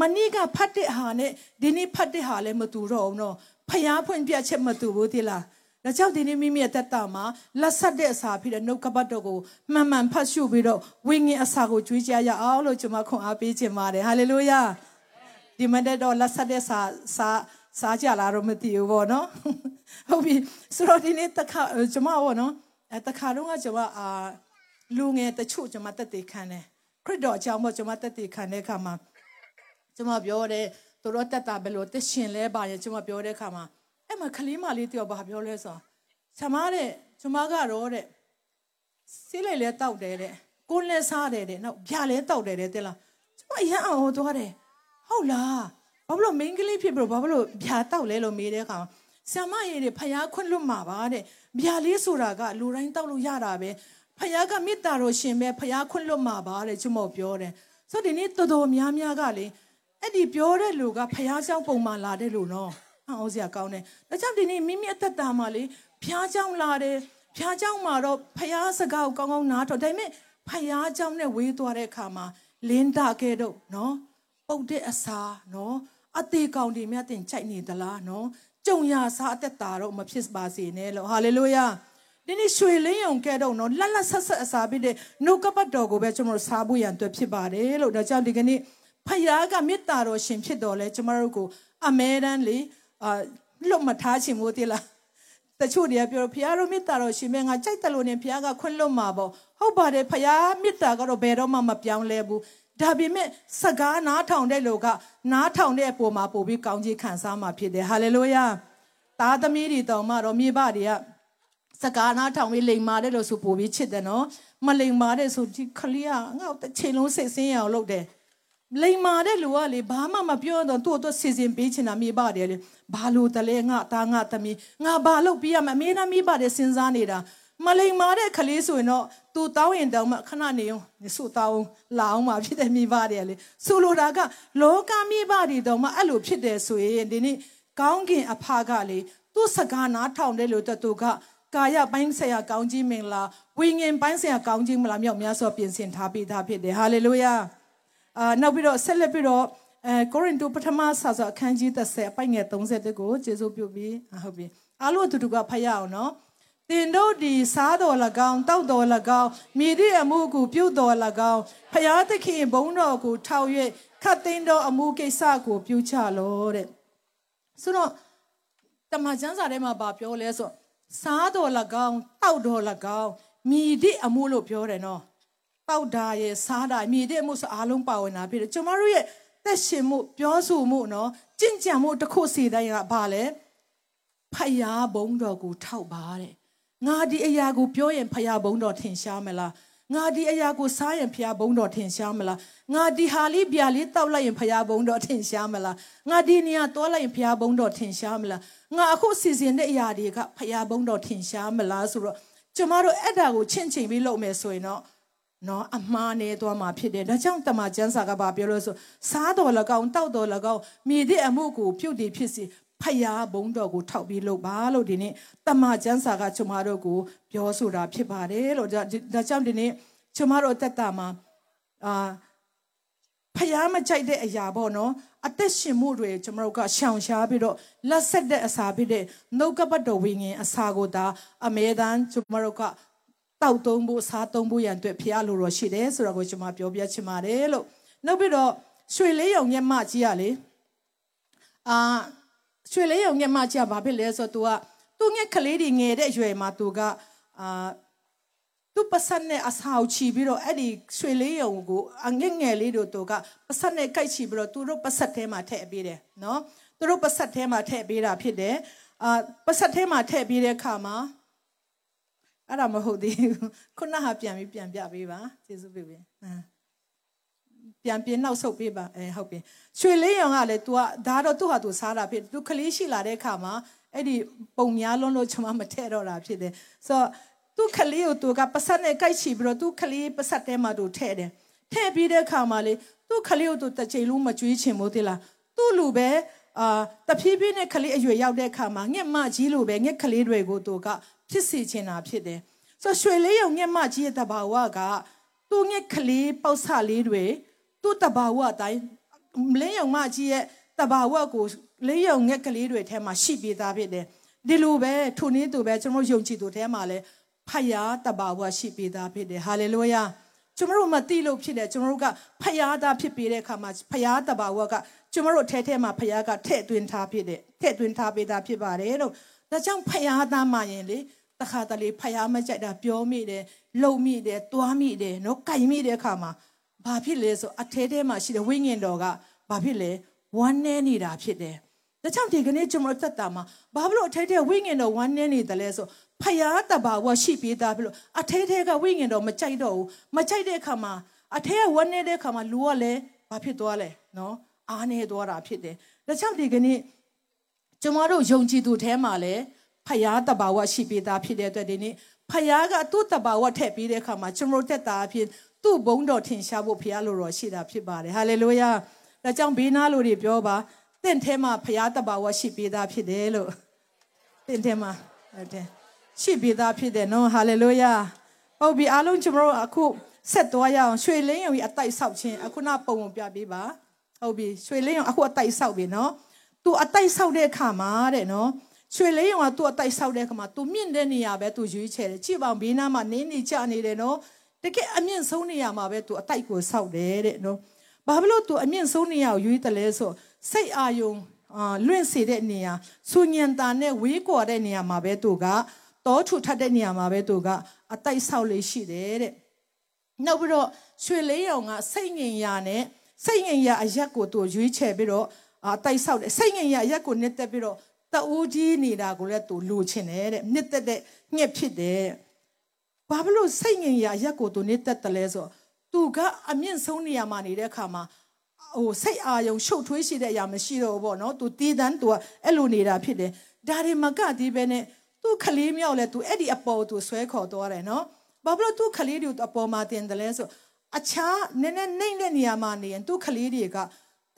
မနေ့ကဖတ်တဲ့ဟာနဲ့ဒီနေ့ဖတ်တဲ့ဟာလည်းမတူတော့ဘူးနော်ဖျားဖွင့်ပြချက်မတူဘူးတိလား ဒါကြောင့်ဒီနေ့မိမိရဲ့တက်တာမှာလက်ဆက်တဲ့အစာဖြစ်တဲ့နှုတ်ကပတ်တော်ကိုမှန်မှန်ဖတ်ရှုပြီးတော့ဝိညာဉ်အစာကိုကြွေးကြရအောင်လို့ကျွန်မခွန်အားပေးခြင်းပါတယ်ဟာလေလုယာဒီမတဲ့တော့လက်ဆက်တဲ့စာစာစားကြလာတော့မသိဘူးပေါ့နော်ဟုတ်ပြီဆိုတော့ဒီနေ့တခါကျွန်မပေါ့နော်အဲတခါတော့ကကျွန်မအာလူငယ်တချို့ကျွန်မတက်တည်ခံတယ်ခရစ်တော်အကြောင်းပေါ့ကျွန်မတက်တည်ခံတဲ့အခါမှာကျွန်မပြောတယ်သူတို့တက်တာဘယ်လိုတက်ရှင်လဲပါရင်ကျွန်မပြောတဲ့အခါမှာ အဲ့မှာကလေးမလေးတယောက်ဘာပြောလဲဆိုဆမတဲ့ကျွန်မကတော့တဲ့စီးလေလဲတောက်တယ်တဲ့ကိုလဲစားတယ်တဲ့နောက်ဗျာလဲတောက်တယ်တဲ့တဲ့လားကျွန်မအရန်အောင်သွားတယ်ဟုတ်လားဘာလို့မိန်းကလေးဖြစ်ပြီးတော့ဘာလို့ဗျာတောက်လဲလို့မေးတဲ့အခါဆမရဲ့တဲ့ဖျားခွင့်လွတ်မှာပါတဲ့ဗျာလေးဆိုတာကလူတိုင်းတောက်လို့ရတာပဲဖျားကမေတ္တာတော်ရှင်ပဲဖျားခွင့်လွတ်မှာပါတဲ့ကျွန်မပြောတယ်ဆိုတော့ဒီနေ့တော်တော်များများကလေအဲ့ဒီပြောတဲ့လူကဖျားเจ้าပုံမှန်လာတဲ့လူနော် အံ့ဩစရာကောင်းတယ်။ဒါကြောင့်ဒီနေ့မိမိအသက်တာမှာလေဖျားကြောင်လာတယ်ဖျားကြောင်မှာတော့ဖျားစကားကိုကောင်းကောင်းနားထောင်ဒါပေမဲ့ဖျားကြောင်နဲ့ဝေးသွားတဲ့အခါမှာလင်းတာကဲတော့နော်ပုတ်တဲ့အစာနော်အသေးကောင်တွေမြတ်တင်ချိုက်နေသလားနော်ကြုံရစားအသက်တာတော့မဖြစ်ပါစေနဲ့လို့ဟာလေလုယာဒီနေ့ရွှေလင်းယုံကဲတော့နော်လက်လက်ဆက်ဆက်အစာပြီးတဲ့နှုတ်ကပတ်တော်ကိုပဲကျွန်တော်စားဖို့ရန်အတွက်ဖြစ်ပါတယ်လို့ဒါကြောင့်ဒီကနေ့ဖခင်ကမေတ္တာတော်ရှင်ဖြစ်တော်လဲကျွန်တော်တို့ကိုအမဲတမ်းလေး အာလွတ်မထားချင်ဘူးတိလားတချို့တွေကပြောဖယားတို့မေတ္တာတော်ရှင်မဲငါကြိုက်တယ်လို့နေဖယားကခွင့်လွတ်မှာပေါ့ဟုတ်ပါတယ်ဖယားမေတ္တာကတော့ဘယ်တော့မှမပြောင်းလဲဘူးဒါပေမဲ့စကားနားထောင်တဲ့လူကနားထောင်တဲ့အပေါ်မှာပို့ပြီးကောင်းကြီးခံစားမှာဖြစ်တယ်ဟာလေလုယာသားသမီးတွေတောင်မှတော့မြေပတွေကစကားနားထောင်ပြီးလိမ်မာတဲ့လို့ဆိုပို့ပြီးချစ်တယ်နော်မလိမ်မာတဲ့ဆိုဒီခလီးကငါ့တစ်ချိန်လုံးစိတ်ဆင်းရအောင်လုပ်တယ် လိမ်မာတဲ့လူကလေဘာမှမပြောတော့သူ့အတွက်စီစဉ်ပေးချင်တာမိပါတယ်လေဘာလို့တလဲငါသားငါသမီးငါဘာလို့ပြရမအမေသားမိပါတယ်စဉ်းစားနေတာမလိမ်မာတဲ့ကလေးဆိုရင်တော့သူတောင်းရင်တောင်းမှခဏနေအောင်စုတောင်းလာအောင်မှဖြစ်တယ်မိပါတယ်လေဆိုလိုတာကလောကမိပါတယ်တော့မှအဲ့လိုဖြစ်တယ်ဆိုရင်ဒီနေ့ကောင်းကင်အဖကလေသူ့စကားနားထောင်တယ်လို့တူကကာယပိုင်းဆရာကောင်းကြီးမင်္ဂလာဝိညာဉ်ပိုင်းဆရာကောင်းကြီးမင်္ဂလာမြောက်များစွာပြင်ဆင်ထားပေးသားဖြစ်တယ်ဟာလေလုယာ အာနောက်ပြီးတော့ဆက်လက်ပြီးတော့အဲကိုရိန္သုပထမစာစာအခန်းကြီး30အပိုင်ငယ်30ကိုကျေးဇူးပြုပြီးဟုတ်ပြီအားလုံးအတူတူကဖတ်ရအောင်နော်တင်တို့ဒီစားတော်၎င်းတောက်တော်၎င်းမိသည့်အမှုကိုပြုတော်၎င်းဖျားသခင်ဘုန်းတော်ကိုထောက်၍ခတ်သိမ်းသောအမှုကိစ္စကိုပြုချလို့တဲ့ဆိုတော့တမန်ကျမ်းစာထဲမှာဗာပြောလဲဆိုစားတော်၎င်းတောက်တော်၎င်းမိသည့်အမှုလို့ပြောတယ်နော် တောက်တာရဲ့စားတာမြည်တဲ့မှုဆိုအားလုံးပါဝင်တာဖြစ်တယ်ကျွန်တော်တို့ရဲ့သက်ရှင်မှုပြောဆိုမှုနော်ကြင်ကြံမှုတစ်ခုစီတိုင်းကဘာလဲဖယားဘုံတော်ကိုထောက်ပါတဲ့ငါဒီအရာကိုပြောရင်ဖယားဘုံတော်ထင်ရှားမလားငါဒီအရာကိုစားရင်ဖယားဘုံတော်ထင်ရှားမလားငါဒီဟာလေးပြာလေးတောက်လိုက်ရင်ဖယားဘုံတော်ထင်ရှားမလားငါဒီနေရာတောလိုက်ရင်ဖယားဘုံတော်ထင်ရှားမလားငါအခုစီစဉ်တဲ့အရာတွေကဖယားဘုံတော်ထင်ရှားမလားဆိုတော့ကျမတို့အဲ့ဒါကိုချင့်ချိန်ပြီးလုပ်မယ်ဆိုရင်တော့ နော်အမှားနေသွားမှာဖြစ်တယ်ဒါကြောင့်တမန်ကျမ်းစာကဘာပြောလို့ဆိုစားတော်၎င်းတောက်တော်၎င်းမိတဲ့အမှုကိုပြုတ်တည်ဖြစ်စီဖယားဘုံတော်ကိုထောက်ပြီးလုပ်ပါလို့ဒီနေ့တမန်ကျမ်းစာကကျွန်မတို့ကိုပြောဆိုတာဖြစ်ပါတယ်လို့ဒါကြောင့်ဒီနေ့ကျွန်မတို့အသက်တာမှာအာဖယားမကြိုက်တဲ့အရာပေါ့နော်အသက်ရှင်မှုတွေကျွန်တော်တို့ကရှောင်ရှားပြီးတော့လက်ဆက်တဲ့အစာဖြစ်တဲ့နှုတ်ကပတ်တော်ဝိညာဉ်အစာကိုဒါအမေတန်းကျွန်တော်တို့က တောက်သုံးဖို့စားသုံးဖို့ရန်အတွက်ဖရားလိုတော့ရှိတယ်ဆိုတော့ကိုကျွန်မပြောပြချင်ပါတယ်လို့နောက်ပြီးတော့ရွှေလေးရောင်မျက်မှကြီးရလေအာရွှေလေးရုံငှက်မကြီးကဘာဖြစ်လဲဆိုတော့ तू ကသူ့ငှက်ကလေးတွေငယ်တဲ့အရွယ်မှာ तू ကအာသူပစတ်နဲ့အဆောက်ချီပြီးတော့အဲ့ဒီရွှေလေးရုံကိုအငက်ငယ်လေးတို့တို့ကပစတ်နဲ့ကိုက်ချီပြီးတော့သူတို့ပစတ်ထဲမှာထည့်ပေးတယ်နော်သူတို့ပစတ်ထဲမှာထည့်ပေးတာဖြစ်တယ်အာပစတ်ထဲမှာထည့်ပေးတဲ့အခါမှာ အဲ့ဒါမဟုတ်သေးဘူးခုနကပြန်ပြီးပြန်ပြပေးပါကျေးဇူးပေးပြီပြန်ပြနောက်ဆုတ်ပေးပါအဲဟုတ်ပြီရွှေလေးရောင်ကလည်း तू ကဒါတော့သူ့ဟာသူစားတာဖြစ် तू ကလေးရှိလာတဲ့အခါမှာအဲ့ဒီပုံများလုံးလို့ကျွန်မမထည့်တော့တာဖြစ်တယ်ဆိုတော့သူ့ကလေးကို तू ကပတ်စက်နဲ့ကိုက်ချီပြီးတော့သူ့ကလေးပတ်စက်ထဲမှာ तू ထည့်တယ်ထည့်ပြီးတဲ့အခါမှာလေသူ့ကလေးကို तू တစ်ချိန်လုံးမကြွေးချင်ဘူးတိလားသူ့လူပဲအာတဖြည်းဖြည်းနဲ့ကလေးအရွယ်ရောက်တဲ့အခါမှာငှက်မကြီးလိုပဲငှက်ကလေးတွေကို तू က ဖြစ်စေချင်တာဖြစ်တယ်ဆိုရွှေလေးရုံငှက်မကြီးရဲ့တဘာဝကသူ့ငှက်ကလေးပေါက်ဆလေးတွေသူ့တဘာဝအတိုင်းလင်းယုံမကြီးရဲ့တဘာဝကိုလင်းယုံငှက်ကလေးတွေထဲမှာရှိပေးသားဖြစ်တယ်ဒီလိုပဲထိုနည်းသူပဲကျွန်တော်ယုံကြည်သူထဲမှာလဲဖယားတဘာဝရှိပေးသားဖြစ်တယ်ဟာလေလုယာကျွန်တော်တို့မသိလို့ဖြစ်တယ်ကျွန်တော်တို့ကဖယားသားဖြစ်ပေးတဲ့အခါမှာဖယားတဘာဝကကျွန်တော်တို့ထဲထဲမှာဖယားကထဲ့သွင်းထားဖြစ်တယ်ထဲ့သွင်းထားပေးသားဖြစ်ပါတယ်လို့ ဒါကြောင့်ဖယားသားမှရင်လေတခါတလေဖယားမကြိုက်တာပြောမိတယ်လုံမိတယ်တွားမိတယ်နော်ကြိုင်မိတဲ့အခါမှာဘာဖြစ်လဲဆိုအထဲထဲမှာရှိတဲ့ဝိညာဉ်တော်ကဘာဖြစ်လဲဝမ်းနည်းနေတာဖြစ်တယ်ဒါကြောင့်ဒီကနေ့ကျွန်တော်သက်တာမှာဘာဖြစ်လို့အထဲထဲဝိညာဉ်တော်ဝမ်းနည်းနေတယ်လဲဆိုဖယားတဘာဝရှိပေးသားပြီလို့အထဲထဲကဝိညာဉ်တော်မကြိုက်တော့ဘူးမကြိုက်တဲ့အခါမှာအထဲကဝမ်းနည်းတဲ့အခါမှာလူကလည်းဘာဖြစ်သွားလဲနော်အားနေသွားတာဖြစ်တယ်ဒါကြောင့်ဒီကနေ့ ကျွန်တော်တို့ယုံကြည်သူထဲမှာလည်းဖယားတဘာဝရှိပေးသားဖြစ်တဲ့အတွက်ဒီနေ့ဖယားကသူ့တဘာဝထည့်ပေးတဲ့အခါမှာကျွန်တော်တို့တက်တာအဖြစ်သူ့ဘုံတော်ထင်ရှားဖို့ဖယားလိုတော်ရှိတာဖြစ်ပါတယ်ဟာလေလုယာဒါကြောင့်ဘေးနားလူတွေပြောပါတင့်ထဲမှာဖယားတဘာဝရှိပေးသားဖြစ်တယ်လို့တင့်ထဲမှာဟုတ်တယ်ရှိပေးသားဖြစ်တယ်နော်ဟာလေလုယာဟုတ်ပြီအားလုံးကျွန်တော်တို့အခုဆက်သွားရအောင်ရွှေလင်းရုံကြီးအတိုက်ဆောက်ခြင်းအခုနပုံပုံပြပေးပါဟုတ်ပြီရွှေလင်းရုံအခုအတိုက်ဆောက်ပြီနော် သူအတိုက်ဆောက်တဲ့အခါမှာတဲ့နော်ရွှေလေးရုံကသူ့အတိုက်ဆောက်တဲ့အခါမှာသူမြင့်တဲ့နေရာပဲသူရွေးချယ်တယ်ကြည့်ပါဘေးနားမှာနင်းနေကြနေတယ်နော်တကယ်အမြင့်ဆုံးနေရာမှာပဲသူအတိုက်ကိုဆောက်တယ်တဲ့နော်ဘာဖြစ်လို့သူအမြင့်ဆုံးနေရာကိုရွေးတယ်လဲဆိုစိတ်အာယုံအာလွင့်စေတဲ့နေရာဆူညံတာနဲ့ဝေးကွာတဲ့နေရာမှာပဲသူကတောထူထပ်တဲ့နေရာမှာပဲသူကအတိုက်ဆောက်လေးရှိတယ်တဲ့နောက်ပြီးတော့ရွှေလေးရောင်ကစိတ်ငြိမ်ရာနဲ့စိတ်ငြိမ်ရာအရက်ကိုသူရွေးချယ်ပြီးတော့ အတိုက်ဆောက်တယ်စိတ်ငြိမ်ရာအရက်ကိုနှစ်သက်ပြီးတော့တူးကြီးနေတာကိုလည်းသူလိုချင်တယ်တဲ့နှစ်သက်တဲ့ညက်ဖြစ်တယ်ဘာဖြစ်လို့စိတ်ငြိမ်ရာရက်ကိုသူနှစ်သက်တယ်လဲဆိုသူကအမြင့်ဆုံးနေရာမှာနေတဲ့အခါမှာဟိုစိတ်အာယုံရှုပ်ထွေးရှိတဲ့အရာမရှိတော့ဘူးပေါ့နော်သူတည်တန်းသူကအဲ့လိုနေတာဖြစ်တယ်ဒါတွေမကသေးပဲနဲ့သူ့ခလေးမြောက်လဲသူအဲ့ဒီအပေါ်သူဆွဲခေါ်သွားတယ်နော်ဘာဖြစ်လို့သူ့ခလေးတွေအပေါ်မှာတင်တယ်လဲဆိုအခြားနည်းနည်းနှိမ့်တဲ့နေရာမှာနေရင်သူ့ခလေးတွေက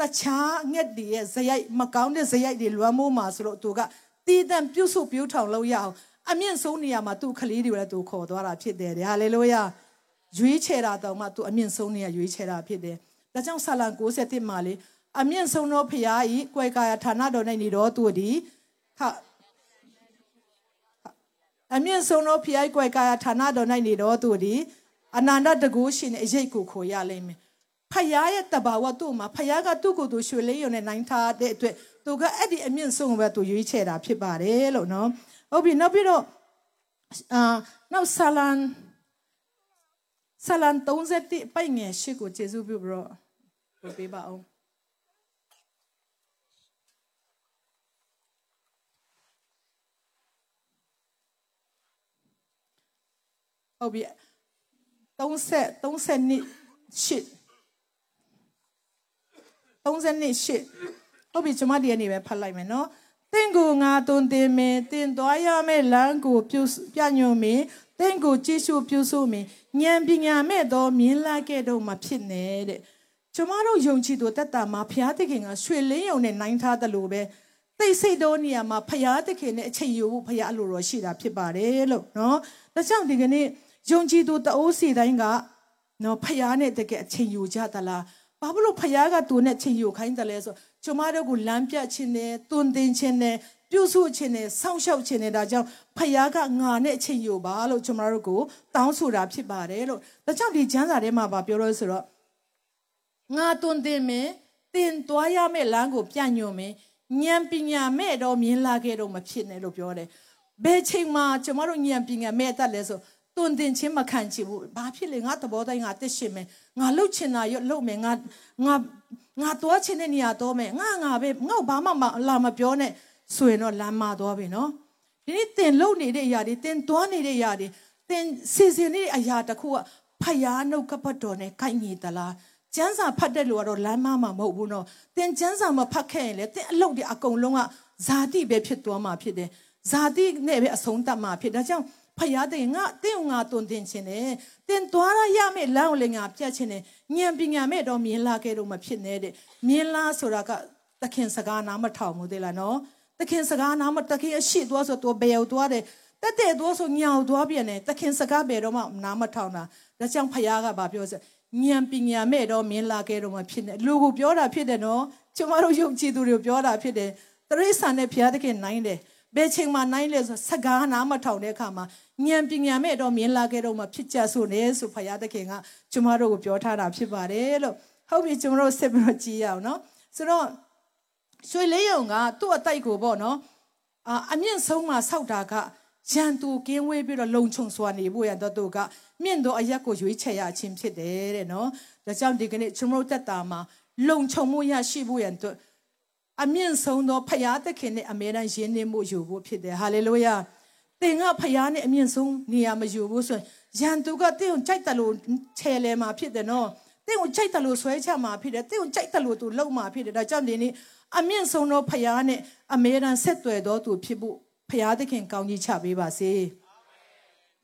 တခြားငှက်တွေရဲ့ဇယိုက်မကောင်းတဲ့ဇယိုက်တွေလွမ်းမိုးမှာဆိုတော့သူကတည်တံ့ပြုစုပြုထောင်လို့ရအောင်အမြင့်ဆုံးနေရာမှာသူ့ကလေးတွေလည်းသူခေါ်သွားတာဖြစ်တယ်ဟာလေလုယာရွေးချယ်တာတောင်မှသူအမြင့်ဆုံးနေရာရွေးချယ်တာဖြစ်တယ်ဒါကြောင့်ဆာလံ61မှာလေအမြင့်ဆုံးသောဖရာဤကွယ်ကာယဌာနတော်၌နေတော်သူသည်ဟာအမြင့်ဆုံးသောဖရာဤကွယ်ကာယဌာနတော်၌နေတော်သူသည်အနန္တတကူရှင်ရဲ့အရေးကိုခေါ်ရလိမ့်မယ် ဖယားရဲ့တဘာဝသူ့မှာဖယားကသူ့ကိုယ်သူရွှေလေးရုံနဲ့နိုင်ထားတဲ့အတွက်သူကအဲ့ဒီအမြင့်ဆုံးပဲသူရွေးချယ်တာဖြစ်ပါတယ်လို့နော်ဟုတ်ပြီနောက်ပြီးတော့အာနောက်ဆာလန်ဆာလန်31ပိုင်ငယ်ရှိကိုကျေးဇူးပြုပြီးတော့ပြပေးပါအောင်ဟုတ်ပြီ30 30နှစ်ရှစ် 38ဟုတ်ပြီကျွန်မဒီနေ့ပဲဖတ်လိုက်မယ်နော်တင့်ကိုငါသွန်သင်မင်းတင်သွားရမယ့်လမ်းကိုပြုပြညွှန်မင်းတင့်ကိုကြည့်ရှုပြုစုမင်းဉာဏ်ပညာမဲ့သောမြင်လာခဲ့တော့မှဖြစ်နေတဲ့ကျွန်မတို့ယုံကြည်သူတက်တာမှာဘုရားသခင်ကရွှေလင်းယုံနဲ့နိုင်ထားတယ်လို့ပဲသိစိတ်တော်နေရာမှာဘုရားသခင်နဲ့အချိန်ယူဖို့ဘုရားအလိုတော်ရှိတာဖြစ်ပါတယ်လို့နော်ဒါကြောင့်ဒီကနေ့ယုံကြည်သူတအိုးစီတိုင်းကနော်ဘုရားနဲ့တကယ်အချိန်ယူကြသလား ဘာဖြစ်လို့ဖခင်ကသူနဲ့ချင်းယူခိုင်းတယ်လဲဆိုကျမတို့ကိုလမ်းပြခြင်းနဲ့တွင်တင်ခြင်းနဲ့ပြုစုခြင်းနဲ့စောင့်ရှောက်ခြင်းနဲ့ဒါကြောင့်ဖခင်ကငါနဲ့အချင်းယူပါလို့ကျမတို့ကိုတောင်းဆိုတာဖြစ်ပါတယ်လို့ဒါကြောင့်ဒီကျမ်းစာထဲမှာပြောလို့ဆိုတော့ငါတွင်တင်မယ်တင်သွားရမယ့်လမ်းကိုပြညွှန်မယ်ဉာဏ်ပညာမဲ့တော့မြင်လာခဲ့တော့မဖြစ်နဲ့လို့ပြောတယ်ဘယ်ချိန်မှာကျမတို့ဉာဏ်ပညာမဲ့တတ်လဲဆို တွင်တင်ချင်းမခံချင်ဘူးဘာဖြစ်လဲငါသဘောတိုင်းငါတက်ရှင်မယ်ငါလှုပ်ချင်တာရလှုပ်မယ်ငါငါငါသွားချင်တဲ့နေရာတော့မယ်ငါငါပဲငါ့ဘာမှမလာမပြောနဲ့ဆိုရင်တော့လမ်းမသွားပြီနော်ဒီနေ့တင်လှုပ်နေတဲ့အရာတွေတင်သွားနေတဲ့အရာတွေတင်စီစဉ်နေတဲ့အရာတခုကဖယားနှုတ်ကပတ်တော်နဲ့ကိုက်ညီသလားကျန်းစာဖတ်တဲ့လူကတော့လမ်းမမှာမဟုတ်ဘူးနော်တင်ကျန်းစာမဖတ်ခဲ့ရင်လေတင်အလုပ်တွေအကုန်လုံးကဇာတိပဲဖြစ်သွားမှာဖြစ်တယ်ဇာတိနဲ့ပဲအဆုံးသတ်မှာဖြစ်ဒါကြောင့် ဖယားတဲ့ငါတင်းငါတွန်တင်ခြင်းနဲ့တင်သွားရရမယ့်လမ်းကိုလည်းငါပြတ်ခြင်းနဲ့ဉာဏ်ပညာမဲ့တော့မြင်လာခဲ့တော့မဖြစ်နေတဲ့မြင်လာဆိုတာကသခင်စကားနားမထောင်ဘူးသေးလားနော်သခင်စကားနားမသခင်အရှိသွားဆိုတော့ဘယ်ရောက်သွားတယ်တက်တဲ့သွားဆိုညောင်သွားပြန်တယ်သခင်စကားဘယ်တော့မှနားမထောင်တာဒါကြောင့်ဖယားကဗာပြောစဉာဏ်ပညာမဲ့တော့မြင်လာခဲ့တော့မှဖြစ်နေလူကိုပြောတာဖြစ်တယ်နော်ကျမတို့ယုံကြည်သူတွေကိုပြောတာဖြစ်တယ်တရိษံနဲ့ဘုရားသခင်နိုင်တယ် ဘယ်ချိန်မှနိုင်လဲဆိုစကားနားမထောင်တဲ့အခါမှာဉာဏ်ပညာမဲ့တော့မြင်လာခဲ့တော့မှဖြစ်ကြဆိုနေဆိုဘုရားသခင်ကကျမတို့ကိုပြောထားတာဖြစ်ပါတယ်လို့ဟုတ်ပြီကျမတို့ဆက်ပြီးတော့ကြည့်ရအောင်နော်ဆိုတော့ရွှေလေးယုံကသူ့အတိုက်ကိုပေါ့နော်အာအမြင့်ဆုံးမှာဆောက်တာကရန်သူကင်းဝေးပြီးတော့လုံခြုံစွာနေဖို့ရတော့သူကမြင့်သောအရက်ကိုရွေးချယ်ရခြင်းဖြစ်တယ်တဲ့နော်ဒါကြောင့်ဒီကနေ့ကျွန်တော်တက်တာမှာလုံခြုံမှုရရှိဖို့ရန်အတွက် အမြင့်ဆုံးသောဖရာသခင်နဲ့အမြဲတမ်းရင်းနှီးမှုယူဖို့ဖြစ်တယ်ဟာလေလုယာသင်ကဖရာနဲ့အမြင့်ဆုံးနေရာမယူဘူးဆိုရင်ရန်သူကသင်ကိုကြိုက်တယ်လို့ခြေလဲမှာဖြစ်တယ်နော်သင်ကိုကြိုက်တယ်လို့ဆွဲချမှာဖြစ်တယ်သင်ကိုကြိုက်တယ်လို့သူလုံမှာဖြစ်တယ်ဒါကြောင့်ဒီနေ့အမြင့်ဆုံးသောဖရာနဲ့အမြဲတမ်းဆက်သွယ်တော်သူဖြစ်ဖို့ဖရာသခင်ကောင်းကြီးချပေးပါစေ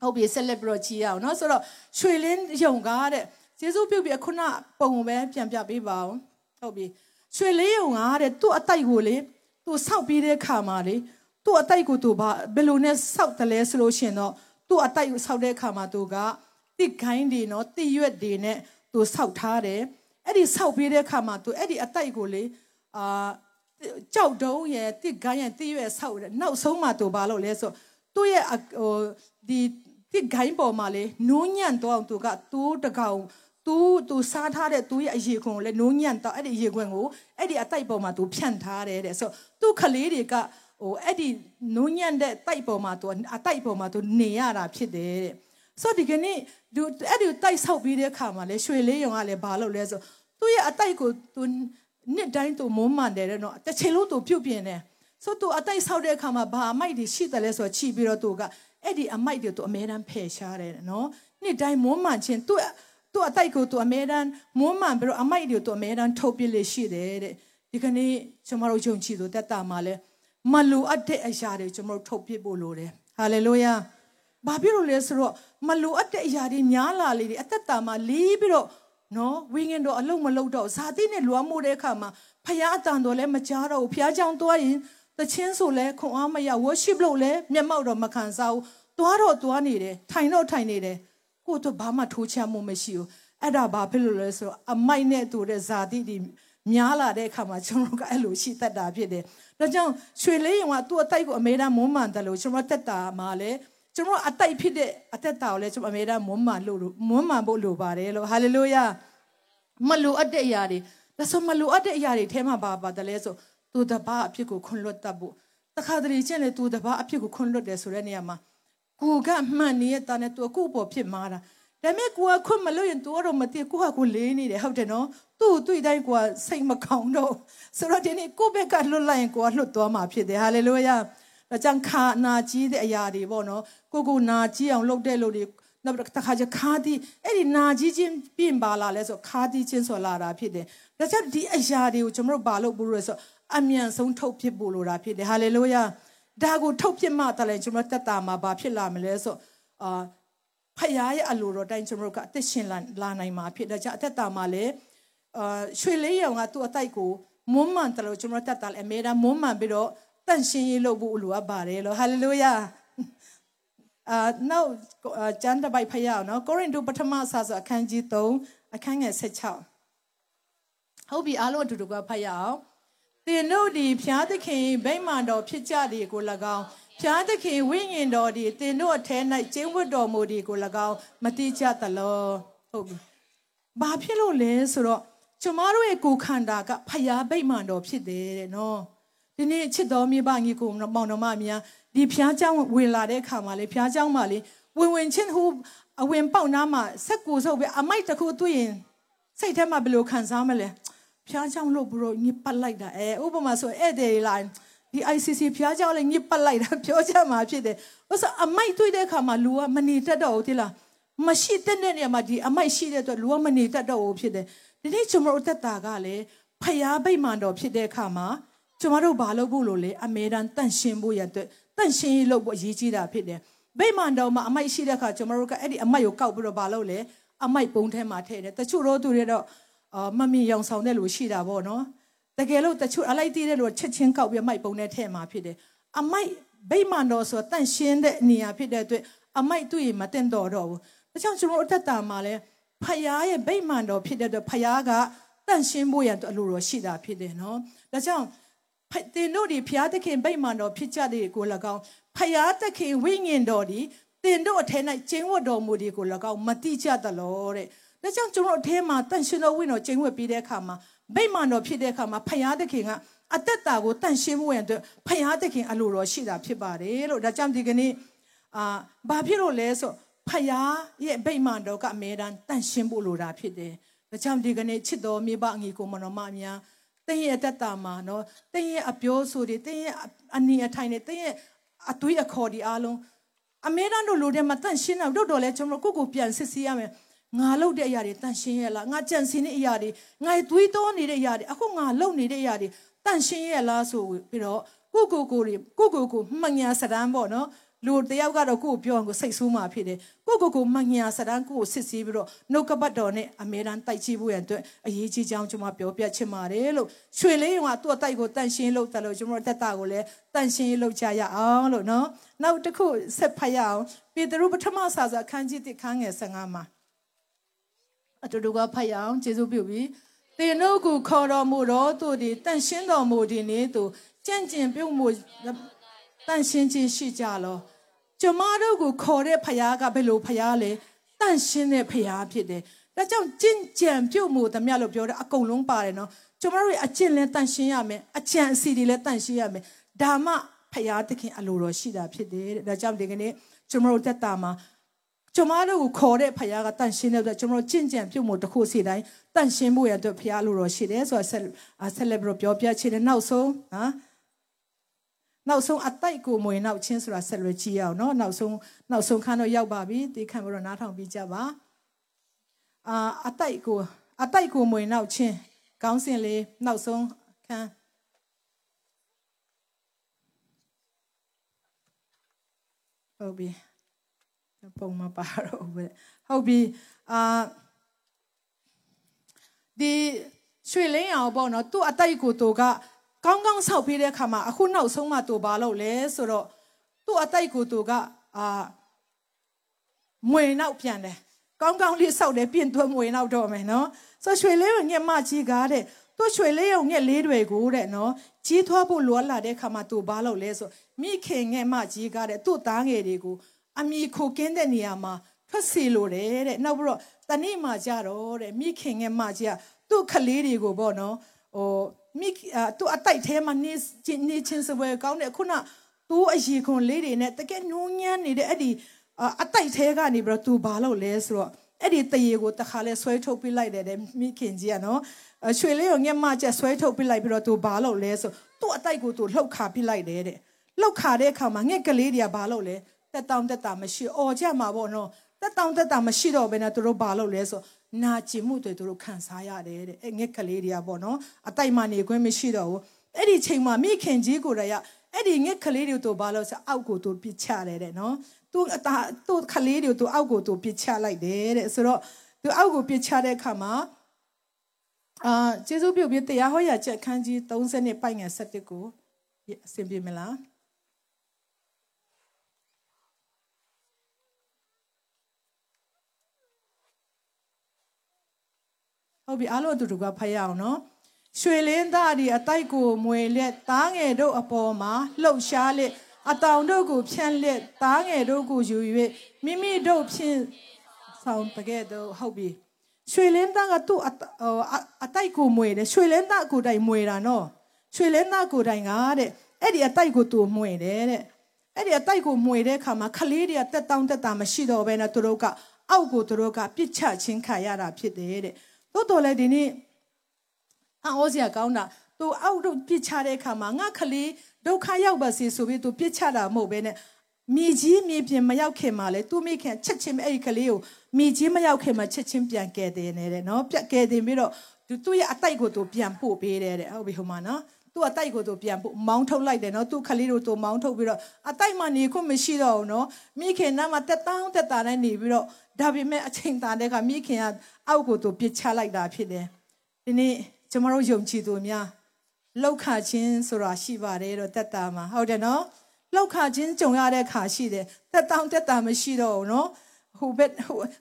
ဟုတ်ပြီဆက်လက်ပြီးတော့ကြီးရအောင်နော်ဆိုတော့ရွှေလင်းယုံကားတဲ့ယေရှုပြုတ်ပြီးခုနပုံပဲပြန်ပြပေးပါအောင်ဟုတ်ပြီ ရွှေလေးယုံကားတဲ့သူ့အတိုက်ကိုလေသူဆောက်ပြီးတဲ့ခါမှာလေသူ့အတိုက်ကိုသူဘာဘယ်လိုနဲ့ဆောက်တယ်လဲဆိုလို့ရှင်တော့သူ့အတိုက်ကိုဆောက်တဲ့ခါမှာသူကတစ်ခိုင်းတွေနော်တစ်ရွက်တွေနဲ့သူဆောက်ထားတယ်အဲ့ဒီဆောက်ပြီးတဲ့ခါမှာသူအဲ့ဒီအတိုက်ကိုလေအာကြောက်တုံးရဲ့တစ်ကိုင်းရဲ့တစ်ရွက်ဆောက်တယ်နောက်ဆုံးမှသူဘာလုပ်လဲဆိုသူ့ရဲ့ဟိုဒီတစ်ကိုင်းပေါ်မှာလေနုံးညံ့တော့သူကသူ့တကောင် သူသူစားထားတဲ့သူရဲ့အရေခွင်ကိုလည်းနုံးညံ့တော့အဲ့ဒီအရေခွင်ကိုအဲ့ဒီအတိုက်ပေါ်မှာသူဖြန့်ထားတယ်တဲ့ဆိုသူ့ကလေးတွေကဟိုအဲ့ဒီနုံးညံ့တဲ့တိုက်ပေါ်မှာသူအတိုက်ပေါ်မှာသူနေရတာဖြစ်တယ်တဲ့ဆိုဒီကနေ့သူအဲ့ဒီတိုက်ဆောက်ပြီးတဲ့အခါမှာလေရွှေလေးရုံကလည်းဘာလုပ်လဲဆိုသူ့ရဲ့အတိုက်ကိုသူနှစ်တိုင်းသူမုန်းမှန်တယ်တဲ့နော်တစ်ချိန်လုံးသူပြုတ်ပြင်းတယ်ဆိုသူအတိုက်ဆောက်တဲ့အခါမှာဘာအမိုက်တွေရှိတယ်လဲဆိုတော့ခြိပြီးတော့သူကအဲ့ဒီအမိုက်တွေသူအများတန်းဖယ်ရှားတယ်နော်နှစ်တိုင်းမုန်းမှန်ခြင်းသူ သူအတိုက်ကိုသူအများတန်းမုန်းမှန်ပြီးတော့အမိုက်တွေသူအများတန်းထုတ်ပြလေရှိတယ်တဲ့ဒီကနေ့ကျွန်တော်တို့ယုံကြည်သူတက်တာမှာလဲမလူအပ်တဲ့အရာတွေကျွန်တော်တို့ထုတ်ပြဖို့လိုတယ်ဟာလေလုယာဘာဖြစ်လို့လဲဆိုတော့မလူအပ်တဲ့အရာတွေများလာလေအသက်တာမှာလီးပြီးတော့နော်ဝင်းငင်တော့အလုံးမလုံးတော့ဇာတိနဲ့လွားမှုတဲ့အခါမှာဖခင်အတန်တော်လည်းမကြားတော့ဘူးဖခင်ကြောင့်သွားရင်တချင်းဆိုလဲခွန်အားမရ worship လို့လဲမျက်မှောက်တော့မခံစားဘူးသွားတော့သွားနေတယ်ထိုင်တော့ထိုင်နေတယ် ကိုတော့ဘာမှထိုးချမှုမရှိဘူးအဲ့ဒါဘာဖြစ်လို့လဲဆိုတော့အမိုက်နဲ့တူတဲ့ဇာတိတွေများလာတဲ့အခါမှာကျွန်တော်ကအဲ့လိုရှိတတ်တာဖြစ်တယ်ဒါကြောင့်ရွှေလေးရုံကသူ့အတိုက်ကိုအမေရိကန်မွမ်းမံတယ်လို့ကျွန်တော်တက်တာမှာလဲကျွန်တော်အတိုက်ဖြစ်တဲ့အသက်တာကိုလည်းကျွန်တော်အမေရိကန်မွမ်းမံလို့မွမ်းမံဖို့လိုပါတယ်လို့ဟာလေလုယာမလိုအပ်တဲ့အရာတွေဒါဆိုမလိုအပ်တဲ့အရာတွေထဲမှာဘာပါတယ်လဲဆိုသူတပားအဖြစ်ကိုခွန်လွတ်တတ်ဖို့တခါတလေကျင့်လေသူတပားအဖြစ်ကိုခွန်လွတ်တယ်ဆိုတဲ့နေရာမှာ ကိုကမှန်နေတဲ့နဲ့သူအခုပေါ်ဖြစ်မှာတာဒါပေမဲ့ကိုကခွန်မလို့ရင်သူတော့မသိကိုကကိုလေးနေတယ်ဟုတ်တယ်နော်သူ့တွေ့တိုင်းကိုကစိတ်မကောင်းတော့ဆိုတော့ဒီနေ့ကိုဘက်ကလွတ်လိုက်ရင်ကိုကလွတ်သွားမှာဖြစ်တယ်ဟာလေလုယာဒါကြောင့်ခါနာကြီးတဲ့အရာတွေပေါ့နော်ကိုကိုနာကြီးအောင်လုပ်တဲ့လူတွေနောက်တစ်ခါကျခါတီအဲ့ဒီနာကြီးချင်းပြင်ပါလာလဲဆိုခါတီချင်းဆိုလာတာဖြစ်တယ်ဒါကြောင့်ဒီအရာတွေကိုကျွန်တော်တို့ဘာလို့ပို့လို့လဲဆိုအမြန်ဆုံးထုတ်ဖြစ်ဖို့လိုတာဖြစ်တယ်ဟာလေလုယာ ဒါကိုထုတ်ဖြစ်မှတလည်းကျွန်တော်တက်တာမှာဘာဖြစ်လာမလဲဆိုအာဖခင်ရဲ့အလိုတော်တိုင်းကျွန်တော်တို့ကအသက်ရှင်လာလာနိုင်မှာဖြစ်ဒါကြောင့်အသက်တာမှာလည်းအာရွှေလေးရောင်ကသူ့အတိုက်ကိုမွမ်းမံတယ်လို့ကျွန်တော်တက်တာလည်းအမေဒါမွမ်းမံပြီးတော့တန့်ရှင်းရေးလုပ်ဖို့လိုအပ်ပါတယ်လို့ဟာလေလုယာအာနောက်ကျမ်းတပိုက်ဖတ်ရအောင်နော်ကိုရိန္သုပထမစာဆိုအခန်းကြီး3အခန်းငယ်16ဟုတ်ပြီအားလုံးအတူတူကဖတ်ရအောင် သင်တို့ဒီဖျားသခင်ဗိမာန်တော်ဖြစ်ကြသည်ကို၎င်းဖျားသခင်ဝိညာဉ်တော်ဒီသင်တို့အထဲ၌ကျင်းဝတ်တော်မူသည်ကို၎င်းမတိကြသလောဟုတ်ပြီဘာဖြစ်လို့လဲဆိုတော့ကျမတို့ရဲ့ကိုယ်ခန္ဓာကဖျားဗိမာန်တော်ဖြစ်တယ်တဲ့နော် ဒီနေ့ချစ်တော်မိဘညီကိုမောင်နှမများဒီဖျားเจ้าဝင်လာတဲ့အခါမှာလေဖျားเจ้าမှာလေဝင်ဝင်ချင်းဟိုအဝင်ပေါက်နားမှာဆက်ကူဆုပ်ပဲအမိုက်တစ်ခုတွေ့ရင်စိတ်ထဲမှာဘယ်လိုခံစားမလဲ ဖျားကြောင်လို့ဘရိုညစ်ပတ်လိုက်တာအဲဥပမာဆိုဧည့်သည်တွေလာဒီ ICC ဖျားကြောင်လည်းညစ်ပတ်လိုက်တာပြောချင်မှာဖြစ်တယ်ဥစ္စာအမိုက်တွေ့တဲ့အခါမှာလူကမနေတတ်တော့ဘူးတိလားမရှိတဲ့နေရာမှာဒီအမိုက်ရှိတဲ့အတွက်လူကမနေတတ်တော့ဘူးဖြစ်တယ်ဒီနေ့ကျွန်တော်တို့သက်တာကလည်းဖျားပိတ်မှန်တော်ဖြစ်တဲ့အခါမှာကျွန်တော်တို့ဘာလုပ်ဖို့လို့လဲအမေရန်တန့်ရှင်းဖို့ရတဲ့တန့်ရှင်းရေးလုပ်ဖို့အရေးကြီးတာဖြစ်တယ်ဗိမာန်တော်မှာအမိုက်ရှိတဲ့အခါကျွန်တော်တို့ကအဲ့ဒီအမိုက်ကိုကောက်ပြီးတော့ဘာလုပ်လဲအမိုက်ပုံထဲမှာထည့်တယ်တချို့တော့သူတွေတော့ အာမမီရောင်ဆောင်တဲ့လူရှိတာပေါ့နော်။တကယ်လို့တချို့အလိုက်သေးတဲ့လူချက်ချင်းကောက်ပြီးမိုက်ပုံနဲ့ထည့်မှာဖြစ်တယ်အမိုက်ဗိမာန်တော်ဆိုတန့်ရှင်းတဲ့နေရာဖြစ်တဲ့အတွက်အမိုက်တွေ့ရင်မတင်တော်တော့ဘူးဒါကြောင့်ကျွန်တော်အသက်တာမှာလဲဖယားရဲ့ဗိမာန်တော်ဖြစ်တဲ့အတွက်ဖယားကတန့်ရှင်းဖို့ရန်အလိုတော်ရှိတာဖြစ်တယ်နော်ဒါကြောင့်တင်တို့ဒီဖျားသခင်ဗိမာန်တော်ဖြစ်ကြတဲ့ကို၎င်းဖျားသခင်ဝိညာဉ်တော်ဒီတင်တို့အထဲ၌ကျင်းဝတ်တော်မူဒီကို၎င်းမတိကြသလောတဲ့ ဒါကြောင့်ကျွန်တော်အထဲမှာတန့်ရှင်းတော်ဝိညာဉ်တော်ကျင်းဝတ်ပြီးတဲ့အခါမှာဗိမာန်တော်ဖြစ်တဲ့အခါမှာဖယားသခင်ကအသက်တာကိုတန့်ရှင်းဖို့ရန်အတွက်ဖယားသခင်အလိုတော်ရှိတာဖြစ်ပါတယ်လို့ဒါကြောင့်ဒီကနေ့အာဘာဖြစ်လို့လဲဆိုဖယားရဲ့ဗိမာန်တော်ကအမြဲတမ်းတန့်ရှင်းဖို့လိုတာဖြစ်တယ်ဒါကြောင့်ဒီကနေ့ချစ်တော်မိဘအငီကိုမတော်မများတင်းရဲ့တက်တာမှာနော်တင်းရဲ့အပြောဆိုတွေတင်းရဲ့အနီအထိုင်တွေတင်းရဲ့အသွေးအခေါ်တွေအားလုံးအမေရန်တို့လိုတဲ့မှာတန့်ရှင်းတော့တော့လေကျွန်တော်ကိုကိုပြန်စစ်ဆေးရမယ် ငါလုပ်တဲ့အရာတွေတန့်ရှင်းရဲ့လားငါကြံစည်တဲ့အရာတွေငါသွေးတောနေတဲ့အရာတွေအခုငါလုပ်နေတဲ့အရာတွေတန့်ရှင်းရဲ့လားဆိုပြီးတော့ကိုကိုကိုတွေကိုကိုကိုမှန်ညာစတန်းပေါ့နော်လူတယောက်ကတော့ကိုကိုပြောအောင်ကိုစိတ်ဆိုးမှဖြစ်တယ်ကိုကိုကိုမှန်ညာစတန်းကိုကိုစစ်ဆေးပြီးတော့နှုတ်ကပတ်တော်နဲ့အမေရန်တိုက်ကြည့်ဖို့ရန်အတွက်အရေးကြီးကြောင်းကျွန်မပြောပြချင်ပါတယ်လို့ရွှေလေးရုံကသူ့အတိုက်ကိုတန့်ရှင်းလုပ်တယ်လို့ကျွန်တော်တက်တာကိုလည်းတန့်ရှင်းလုပ်ကြရအောင်လို့နော်နောက်တစ်ခုဆက်ဖတ်ရအောင်ပေတရုပထမစာစာခန်းကြီးတစ်ခန်းငယ်15မှာ အတူတူကဖတ်ရအောင်ကျေးဇူးပြုပြီးသင်တို့ကိုခေါ်တော်မူတော်သူဒီတန့်ရှင်းတော်မူဒီနေ့သူကြံ့ကျင်ပြုတ်မှုတန့်ရှင်းခြင်းရှိကြလောကျမတို့ကိုခေါ်တဲ့ဖခင်ကဘယ်လိုဖခင်လဲတန့်ရှင်းတဲ့ဖခင်ဖြစ်တယ်ဒါကြောင့်ကြင်ကြံပြုတ်မှုတမရလို့ပြောတယ်အကုန်လုံးပါတယ်နော်ကျမတို့ရဲ့အကျင့်လဲတန့်ရှင်းရမယ်အကြံအစီတွေလဲတန့်ရှင်းရမယ်ဒါမှဖခင်သခင်အလိုတော်ရှိတာဖြစ်တယ်တဲ့ဒါကြောင့်ဒီကနေ့ကျမတို့တက်တာမှာ ကျမတို့ကိုခေါ်တဲ့ဖခင်ကတန့်ရှင်းတဲ့အတွက်ကျမတို့ကြင်ကြံပြုတ်မှုတစ်ခုစီတိုင်းတန့်ရှင်းဖို့ရတဲ့ဖခင်လိုတော့ရှိတယ်ဆိုတော့ဆက်လက်ပြီးပြောပြချင်တယ်နောက်ဆုံးနော်နောက်ဆုံးအတိုက်ကိုမွေနောက်ချင်းဆိုတာဆက်လွယ်ကြည့်အောင်နော်နောက်ဆုံးနောက်ဆုံးခန်းတော့ရောက်ပါပြီဒီခံပြီးတော့နားထောင်ပြီးကြပါအာအတိုက်ကိုအတိုက်ကိုမွေနောက်ချင်းခေါင်းစဉ်လေးနောက်ဆုံးခန်းဟုတ်ပြီ ပုံမပါတော့ဘူးဟုတ်ပြီအာဒီရွှေလင်းအောင်ပေါ့နော်သူ့အတိုက်ကိုသူကကောင်းကောင်းဆောက်ပေးတဲ့အခါမှာအခုနောက်ဆုံးမှသူဘာလုပ်လဲဆိုတော့သူ့အတိုက်ကိုသူကအာမွေနောက်ပြန်တယ်ကောင်းကောင်းလေးဆောက်တယ်ပြင်သွမွေနောက်တော့မယ်နော်ဆိုရွှေလေးကိုညက်မကြီးကားတဲ့သူ့ရွှေလေးရုံငှက်လေးတွေကိုတဲ့နော်ကြီးထွားဖို့လိုလာတဲ့ခါမှာသူဘာလုပ်လဲဆိုမိခင်ငှက်မကြီးကားတဲ့သူ့သားငယ်တွေကို အမိခိုကင်းတဲ့နေရာမှာထွက်စီလိုတယ်တဲ့နောက်ပြီးတော့တနေ့မှကြတော့တဲ့မိခင်ငယ်မကြီးကသူ့ကလေးတွေကိုပေါ့နော်ဟိုမိသူ့အတိုက်ထဲမှာနေနေချင်းစပွဲကောင်းတဲ့ခုနသူ့အရီခွန်လေးတွေနဲ့တကယ်ညှိုးညမ်းနေတဲ့အဲ့ဒီအတိုက်ထဲကနေပြီးတော့သူဘာလုပ်လဲဆိုတော့အဲ့ဒီတရေကိုတခါလဲဆွဲထုတ်ပြလိုက်တယ်တဲ့မိခင်ကြီးကနော်ရွှေလေးကိုငှက်မကျဆွဲထုတ်ပြလိုက်ပြီးတော့သူဘာလုပ်လဲဆိုသူ့အတိုက်ကိုသူလှုပ်ခါပြလိုက်တယ်တဲ့လှုပ်ခါတဲ့အခါမှာငှက်ကလေးတွေကဘာလုပ်လဲ တက်တောင်းတက်တာမရှိအော်ကြမှာပေါ့နော်တက်တောင်းတက်တာမရှိတော့ဘဲနဲ့သူတို့ဘာလုပ်လဲဆိုနာကျင်မှုတွေသူတို့ခံစားရတယ်တဲ့အဲ့ငက်ကလေးတွေကပေါ့နော်အတိုက်မှနေခွင့်မရှိတော့ဘူးအဲ့ဒီချိန်မှာမိခင်ကြီးကိုယ်တိုင်ကအဲ့ဒီငက်ကလေးတွေသူဘာလို့ဆိုအောက်ကိုသူပစ်ချတယ်တဲ့နော်သူအတာသူခလေးတွေသူအောက်ကိုသူပစ်ချလိုက်တယ်တဲ့ဆိုတော့သူအောက်ကိုပစ်ချတဲ့အခါမှာအာကျေးဇူးပြုပြီးတရားဟောရာချက်ခန်းကြီး30နှစ်ပိုင်ငယ်7ကိုအဆင်ပြေမလား ဟုတ်ပြီအားလုံးအတူတူကဖတ်ရအောင်နော်ရွှေလင်းသားဒီအတိုက်ကိုမွေလက်သားငယ်တို့အပေါ်မှာလှုပ်ရှားလက်အတောင်တို့ကိုဖြန့်လက်သားငယ်တို့ကိုယူ၍မိမိတို့ဖြင့်ဆောင်တကယ်တော့ဟုတ်ပြီရွှေလင်းသားကသူ့အတိုက်ကိုမွေတယ်ရွှေလင်းသားကိုတိုင်မွေတာနော်ရွှေလဲနာကိုတိုင်ကတဲ့အဲ့ဒီအတိုက်ကိုသူမှွေတယ်တဲ့အဲ့ဒီအတိုက်ကိုမှွေတဲ့အခါမှာခလေးတွေကတက်တောင်းတက်တာမရှိတော့ဘဲနဲ့သူတို့ကအောက်ကိုသူတို့ကပြစ်ချချင်းခံရတာဖြစ်တယ်တဲ့ တိုးတော်လည်းဒီနေ့အံ့ဩစရာကောင်းတာသူအောက်တို့ပြစ်ချတဲ့အခါမှာငါခလေးဒုက္ခရောက်ပါစေဆိုပြီးသူပြစ်ချတာမဟုတ်ဘဲနဲ့မြေကြီးမြေပြင်မရောက်ခင်မှာလေသူမိခင်ချက်ချင်းအဲ့ဒီကလေးကိုမြေကြီးမရောက်ခင်မှာချက်ချင်းပြန်ကယ်တင်နေတယ်နော်ပြက်ကယ်တင်ပြီးတော့သူသူ့ရဲ့အတိုက်ကိုသူပြန်ပို့ပေးတယ်တဲ့ဟုတ်ပြီဟိုမှာနော်သူ့အတိုက်ကိုသူပြန်ပို့မောင်းထုတ်လိုက်တယ်နော်သူ့ခလေးတို့သူမောင်းထုတ်ပြီးတော့အတိုက်မှနေခွင့်မရှိတော့ဘူးနော်မိခင်နားမှာတက်တောင်းတက်တာနဲ့နေပြီးတော့ ဒါပေမဲ့အချိန်တန်တဲ့ကမိခင်ကအောက်ကိုသူပြစ်ချလိုက်တာဖြစ်တယ်ဒီနေ့ကျမတို့ယုံကြည်သူများလောက်ခချင်းဆိုတာရှိပါတယ်တော့တက်တာမှာဟုတ်တယ်နော်လောက်ခချင်းကြုံရတဲ့ခါရှိတယ်တက်တောင်းတက်တာမရှိတော့ဘူးနော်ဟိုဘက်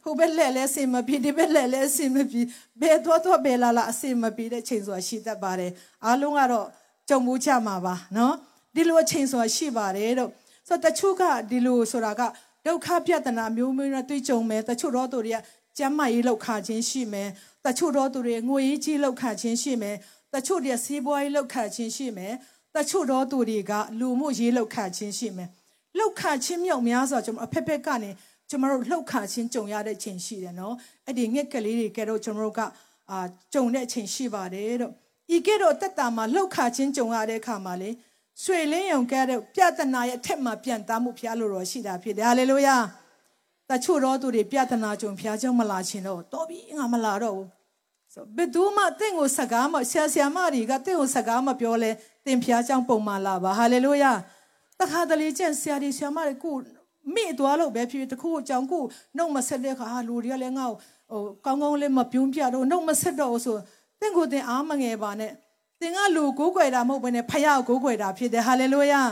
ဟိုဘက်လဲလဲစင်မပြီးဒီဘက်လဲလဲစင်မပြီးဘယ်တော့တော့ဘယ်လာလာအစင်မပြီးတဲ့ချိန်ဆိုတာရှိတတ်ပါတယ်အားလုံးကတော့ကြုံမှုချမှာပါနော်ဒီလိုအချိန်ဆိုတာရှိပါတယ်တော့ဆိုတော့တချို့ကဒီလိုဆိုတာက ဒုက္ခပြဿနာမျိုးမျိုးနဲ့တွေ့ကြုံမယ်တချို့တော့သူတွေကကျမ်းမာရေးလောက်ခခြင်းရှိမယ်တချို့တော့သူတွေငွေရေးကြီးလောက်ခခြင်းရှိမယ်တချို့တွေစီးပွားရေးလောက်ခခြင်းရှိမယ်တချို့တော့သူတွေကလူမှုရေးလောက်ခခြင်းရှိမယ်လောက်ခခြင်းမြောက်များစွာကျွန်တော်အဖက်ဖက်ကနေကျွန်တော်တို့လှုပ်ခါချင်းကြုံရတဲ့ချိန်ရှိတယ်နော်အဲ့ဒီငှက်ကလေးတွေကဲတော့ကျွန်တော်တို့ကအာကြုံတဲ့ချိန်ရှိပါတယ်တော့ဤကဲတော့တက်တာမှာလှုပ်ခါချင်းကြုံရတဲ့အခါမှာလေ ဆွေလင်းယုံကဲတဲ့ပြဿနာရဲ့အထက်မှာပြန်သားမှုဖျားလို့တော့ရှိတာဖြစ်တယ်ဟာလေလုယာတချို့တော့သူတွေပြဿနာကြုံဖျားကြောင့်မလာချင်တော့တော်ပြီငါမလာတော့ဘူးဆိုဘယ်သူမှတင့်ကိုစကားမဆရာဆရာမတွေကတင့်ကိုစကားမပြောလဲတင်ဖျားကြောင့်ပုံမှန်လာပါဟာလေလုယာတခါတလေကျင့်ဆရာဒီဆရာမတွေကိုမိသွားလို့ပဲဖြစ်တခုအကြောင်းကိုနှုတ်မဆက်တဲ့ခါလူတွေကလည်းငါ့ကိုဟိုကောင်းကောင်းလေးမပြုံးပြတော့နှုတ်မဆက်တော့ဆိုတင့်ကိုတင်အားမငယ်ပါနဲ့ တင်ကလူကိုးကွယ်တာမဟုတ်ဘဲနဲ့ဖယားကိုးကွယ်တာဖြစ်တယ်ဟာလေလုယာ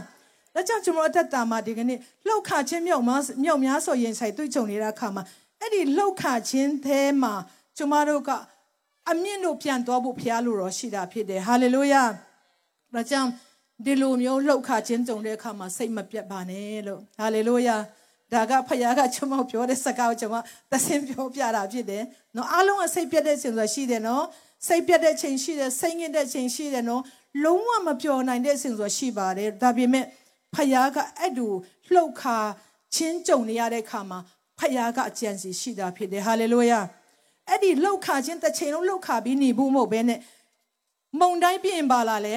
ဒါကြောင့်ကျွန်တော်အသက်တာမှာဒီကနေ့လှုပ်ခချင်းမြောက်မမြောက်များဆိုရင်ဆိုင်တွေ့ကြုံနေတဲ့အခါမှာအဲ့ဒီလှုပ်ခချင်းသေးမှာကျွန်မတို့ကအမြင့်တို့ပြန်သွားဖို့ဖျားလို့တော့ရှိတာဖြစ်တယ်ဟာလေလုယာဒါကြောင့်ဒီလိုမျိုးလှုပ်ခါခြင်းကြုံတဲ့အခါမှာစိတ်မပြတ်ပါနဲ့လို့ဟာလေလုယာဒါကဖခင်ကကျွန်မပြောတဲ့စကားကိုကျွန်မသစင်ပြောပြတာဖြစ်တယ်နော်အားလုံးကစိတ်ပြတ်တဲ့ချိန်ဆိုတာရှိတယ်နော် စိတ်ပြတ်တဲ့ချိန်ရှိတယ်စိတ်ငြိမ်တဲ့ချိန်ရှိတယ်နော်လုံးဝမပြောနိုင်တဲ့ချိန်ဆိုတာရှိပါတယ်ဒါပေမဲ့ဖခင်ကအဲ့တူလှုပ်ခါချင်းကြုံနေရတဲ့အခါမှာဖခင်ကအကြံစီရှိတာဖြစ်တယ်ဟာလေလုယာအဲ့ဒီလှုပ်ခါချင်းတစ်ချိန်လုံးလှုပ်ခါပြီးနေဖို့မဟုတ်ဘဲနဲ့မုံတိုင်းပြင်ပါလာလဲ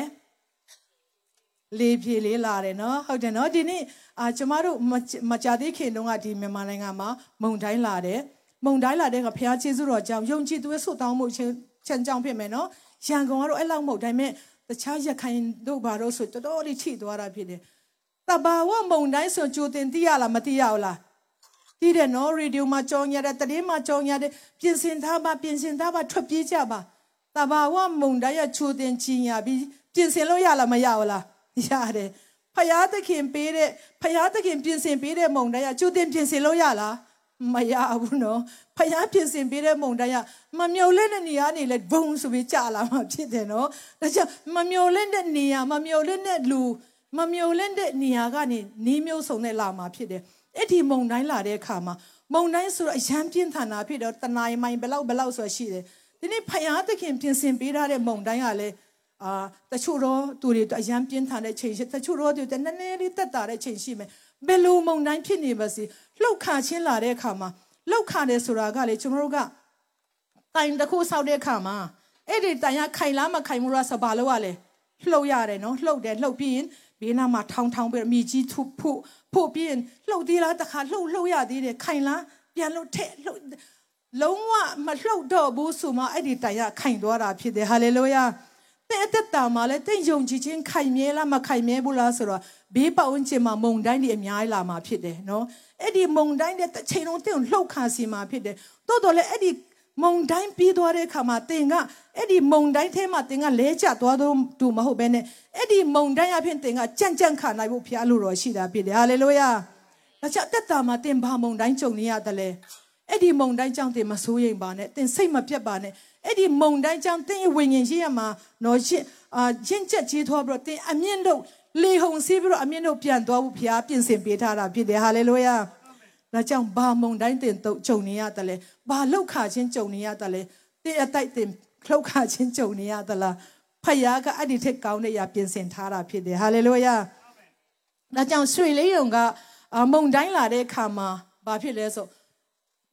လေးပြေလေးလာတယ်နော်ဟုတ်တယ်နော်ဒီနေ့အာကျမတို့မကြသေးခင်တုန်းကဒီမြန်မာနိုင်ငံမှာမုံတိုင်းလာတယ်မုံတိုင်းလာတဲ့ကဘုရားကျေးဇူးတော်ကြောင့်ယုံကြည်သူရဲ့ဆုတောင်းမှုချင်း ချန်ကြောင့်ဖြစ်မယ်နော်ရန်ကုန်ကတော့အဲ့လောက်မဟုတ်ဒါပေမဲ့တခြားရခိုင်တို့ဘာလို့ဆိုတော်တော်လေးထိသွားတာဖြစ်တယ်တဘာဝမုံတိုင်းဆိုကြိုတင်သိရလားမသိရဘူးလားသိတယ်နော်ရေဒီယိုမှာကြောင်းရတဲ့တရင်မှာကြောင်းရတဲ့ပြင်ဆင်ထားပါပြင်ဆင်ထားပါထွက်ပြေးကြပါတဘာဝမုံတိုင်းရချိုတင်ချင်ရပြီးပြင်ဆင်လို့ရလားမရဘူးလားရတယ်ဖယားသခင်ပေးတဲ့ဖယားသခင်ပြင်ဆင်ပေးတဲ့မုံတိုင်းကကျူတင်ပြင်ဆင်လို့ရလား မရဘူးနော်ဖယားပြင်ဆင်ပေးတဲ့မုံတိုင်းကမမြုံလက်တဲ့နေရာနေလဲဘုံဆိုပြီးကြာလာမှဖြစ်တယ်နော်ဒါကြောင့်မမြုံလက်တဲ့နေရာမမြုံလက်တဲ့လူမမြုံလက်တဲ့နေရာကနေနီးမျိုးစုံနဲ့လာမှာဖြစ်တယ်အဲ့ဒီမုံတိုင်းလာတဲ့အခါမှာမုံတိုင်းဆိုတော့အရန်ပြင်းထန်တာဖြစ်တော့တနားမိုင်ဘလောက်ဘလောက်ဆိုရှိတယ်ဒီနေ့ဖယားသခင်ပြင်ဆင်ပေးထားတဲ့မုံတိုင်းကလည်းအာတချို့တော့သူတွေအရန်ပြင်းထန်တဲ့ချိန်ရှိတချို့တော့သူတွေနည်းနည်းလေးတက်တာတဲ့ချိန်ရှိမယ် ဘယ်လိုမုံတိုင်းဖြစ်နေပါစေလှုပ်ခါချင်းလာတဲ့အခါမှာလှုပ်ခါတယ်ဆိုတာကလေကျွန်တော်တို့ကတိုင်တစ်ခုဆောက်တဲ့အခါမှာအဲ့ဒီတိုင်ကခိုင်လားမခိုင်ဘူးလားဆိုဘာလို့ ਆ လဲလှုပ်ရတယ်နော်လှုပ်တယ်လှုပ်ပြီးရင်ဘေးနားမှာထောင်းထောင်းပြီးမိကြီးထုဖို့ဖို့ပြီးရင်လှုပ်သေးလားတခါလှုပ်လှုပ်ရသေးတယ်ခိုင်လားပြန်လှုပ်ထက်လှုပ်လုံးဝမလှုပ်တော့ဘူးဆိုမှအဲ့ဒီတိုင်ကခိုင်သွားတာဖြစ်တယ်ဟာလေလုယာ တဲ့အသက်တာမှာလည်းတဲ့ယုံကြည်ခြင်းခိုင်မြဲလားမခိုင်မြဲဘူးလားဆိုတော့ဘေးပတ်ဝန်းကျင်မှာမုံတိုင်းတွေအများကြီးလာမှာဖြစ်တယ်နော်အဲ့ဒီမုံတိုင်းတဲ့တစ်ချိန်လုံးတဲ့လှုပ်ခါစီမှာဖြစ်တယ်တိုးတော်လည်းအဲ့ဒီမုံတိုင်းပြီးသွားတဲ့အခါမှာတင်ကအဲ့ဒီမုံတိုင်းထဲမှာတင်ကလဲကျသွားတော့တူမဟုတ်ဘဲနဲ့အဲ့ဒီမုံတိုင်းအဖြစ်တင်ကကြံ့ကြံ့ခါနိုင်ဖို့ဖျားလို့တော့ရှိတာဖြစ်တယ်ဟာလေလုယာဒါကြောင့်တက်တာမှာတင်ဘာမုံတိုင်းကြုံနေရတယ်လဲအဲ့ဒီမုံတိုင်းကြောင့်တင်မဆိုးရိမ်ပါနဲ့တင်စိတ်မပြတ်ပါနဲ့ အဲ့ဒီမုံတိုင်းကြောင့်တင်းရဲ့ဝိညာဉ်ရှိရမှာနော်ရှင်းအာရှင်းချက်ကြီးထွားပြီးတော့တင်းအမြင့်တို့လေဟုန်စီးပြီးတော့အမြင့်တို့ပြန်သွားဖို့ဘုရားပြင်ဆင်ပေးထားတာဖြစ်တယ်ဟာလေလုယာဒါကြောင့်ဘာမုံတိုင်းတင်တော့ဂျုံနေရတယ်လဲဘာလောက်ခချင်းဂျုံနေရတယ်လဲတင်းအတိုက်တင်လှုပ်ခချင်းဂျုံနေရသလားဖဖယားကအဲ့ဒီထက်ကောင်းတဲ့အရာပြင်ဆင်ထားတာဖြစ်တယ်ဟာလေလုယာဒါကြောင့်ရွှေလေးယုံကမုံတိုင်းလာတဲ့အခါမှာဘာဖြစ်လဲဆို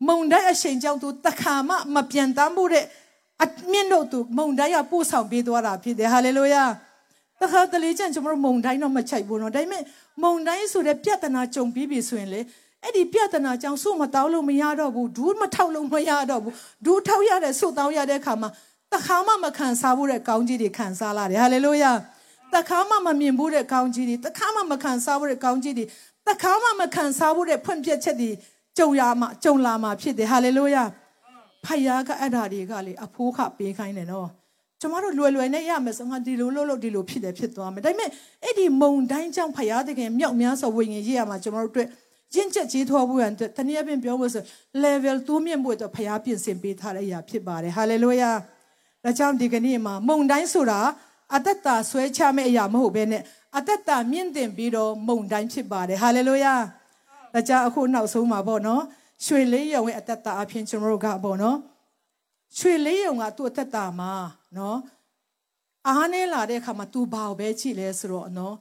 မုံတိုင်းအချိန်ကြောင့်သူတခါမှမပြန်တမ်းဘူးတဲ့ အမြင့်တို့သူမုံတိုင်းကပို့ဆောင်ပေးသွားတာဖြစ်တယ်ဟာလေလုယာတခါတလေကျရင်ကျွန်တော်မုံတိုင်းတော့မချိုက်ဘူးနော်ဒါပေမဲ့မုံတိုင်းဆိုတဲ့ပြဿနာကြုံပြီးပြီဆိုရင်လေအဲ့ဒီပြဿနာကြောင့်ဆုမတောင်းလို့မရတော့ဘူးဒူးမထောက်လို့မရတော့ဘူးဒူးထောက်ရတဲ့ဆုတောင်းရတဲ့အခါမှာတခါမှမခံစားဘူးတဲ့ကောင်းကြီးတွေခံစားလာတယ်ဟာလေလုယာတခါမှမမြင်ဘူးတဲ့ကောင်းကြီးတွေတခါမှမခံစားဘူးတဲ့ကောင်းကြီးတွေတခါမှမခံစားဘူးတဲ့ဖွင့်ပြချက်တွေကြုံရမှာကြုံလာမှာဖြစ်တယ်ဟာလေလုယာ ဖယားကအဲ့ဓာတွေကလေအဖိုးခပေးခိုင်းတယ်နော်ကျမတို့လွယ်လွယ်နဲ့ရမယ်ဆိုငါဒီလိုလို့လို့ဒီလိုဖြစ်တယ်ဖြစ်သွားမယ်ဒါပေမဲ့အဲ့ဒီမုံတိုင်းကြောင့်ဖယားတကယ်မြောက်များစွာဝိညာဉ်ရေးရမှာကျမတို့အတွက်ရင့်ချက်ကြီးထွားဖို့ရန်တနည်းအားဖြင့်ပြောလို့ဆို level 2မြင့်ဖို့အတွက်ဖယားပြင်ဆင်ပေးထားတဲ့အရာဖြစ်ပါတယ် hallelujah ဒါကြောင့်ဒီကနေ့မှာမုံတိုင်းဆိုတာအသက်တာဆွဲချမဲ့အရာမဟုတ်ဘဲနဲ့အသက်တာမြင့်တင်ပြီးတော့မုံတိုင်းဖြစ်ပါတယ် hallelujah ဒါကြောင့်အခုနောက်ဆုံးမှာပေါ့နော် ရွှေလေးရုံရဲ့အသက်တာအဖြစ်ကျွန်တော်တို့ကပေါ့နော်ရွှေလေးရုံကသူ့အသက်တာမှာနော်အားနေလာတဲ့အခါမှာ तू ဘာကိုပဲကြည့်လဲဆိုတော့နော်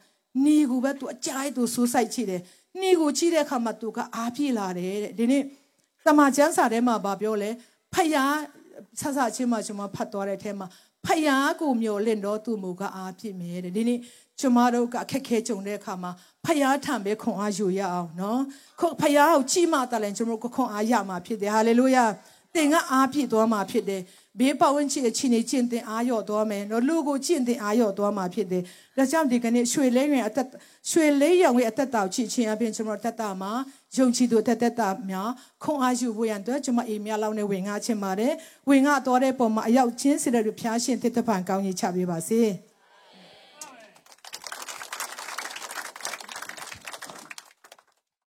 ညီကိုပဲ तू အကြိုက် तू စိုးဆိုင်ကြည့်တယ်ညီကိုကြည့်တဲ့အခါမှာ तू ကအားပြေလာတယ်တဲ့ဒီနေ့တမန်ကျမ်းစာထဲမှာဗာပြောလဲဖယားဆဆချင်းမှကျွန်မဖတ်သွားတဲ့အထဲမှာဖယားကိုမျောလင့်တော့သူ့မူကအားပြည့်မြဲတဲ့ဒီနေ့ ကျွန်မတို့ကအခက်ခဲကြုံတဲ့အခါမှာဖယားထံပဲခွန်အားယူရအောင်နော်ခုဖယားကိုကြည်မှတလည်းကျွန်တော်တို့ခွန်အားရမှာဖြစ်တယ်ဟာလေလုယာသင်ကအားပြည့်သွားမှာဖြစ်တယ်ဘေးပတ်ဝန်းကျင်အချင်းချင်းတင်အားရော့သွားမယ်နော်လူကိုကျင့်တင်အားရော့သွားမှာဖြစ်တယ်ဒါကြောင့်ဒီကနေ့ရွှေလေးရင်အသက်ရွှေလေးရောင်ရဲ့အသက်တာကိုချစ်ခြင်းအပြင်ကျွန်တော်တက်တာမှာယုံကြည်သူတက်တက်တာများခွန်အားယူဖို့ရန်အတွက်ကျွန်မအိမ်များလောက်နဲ့ဝင်ငါချင်ပါတယ်ဝင်ငါတော်တဲ့ပုံမှာအရောက်ချင်းစီတဲ့ဖျားရှင်တစ်တပံကောင်းကြီးချပေးပါစေ။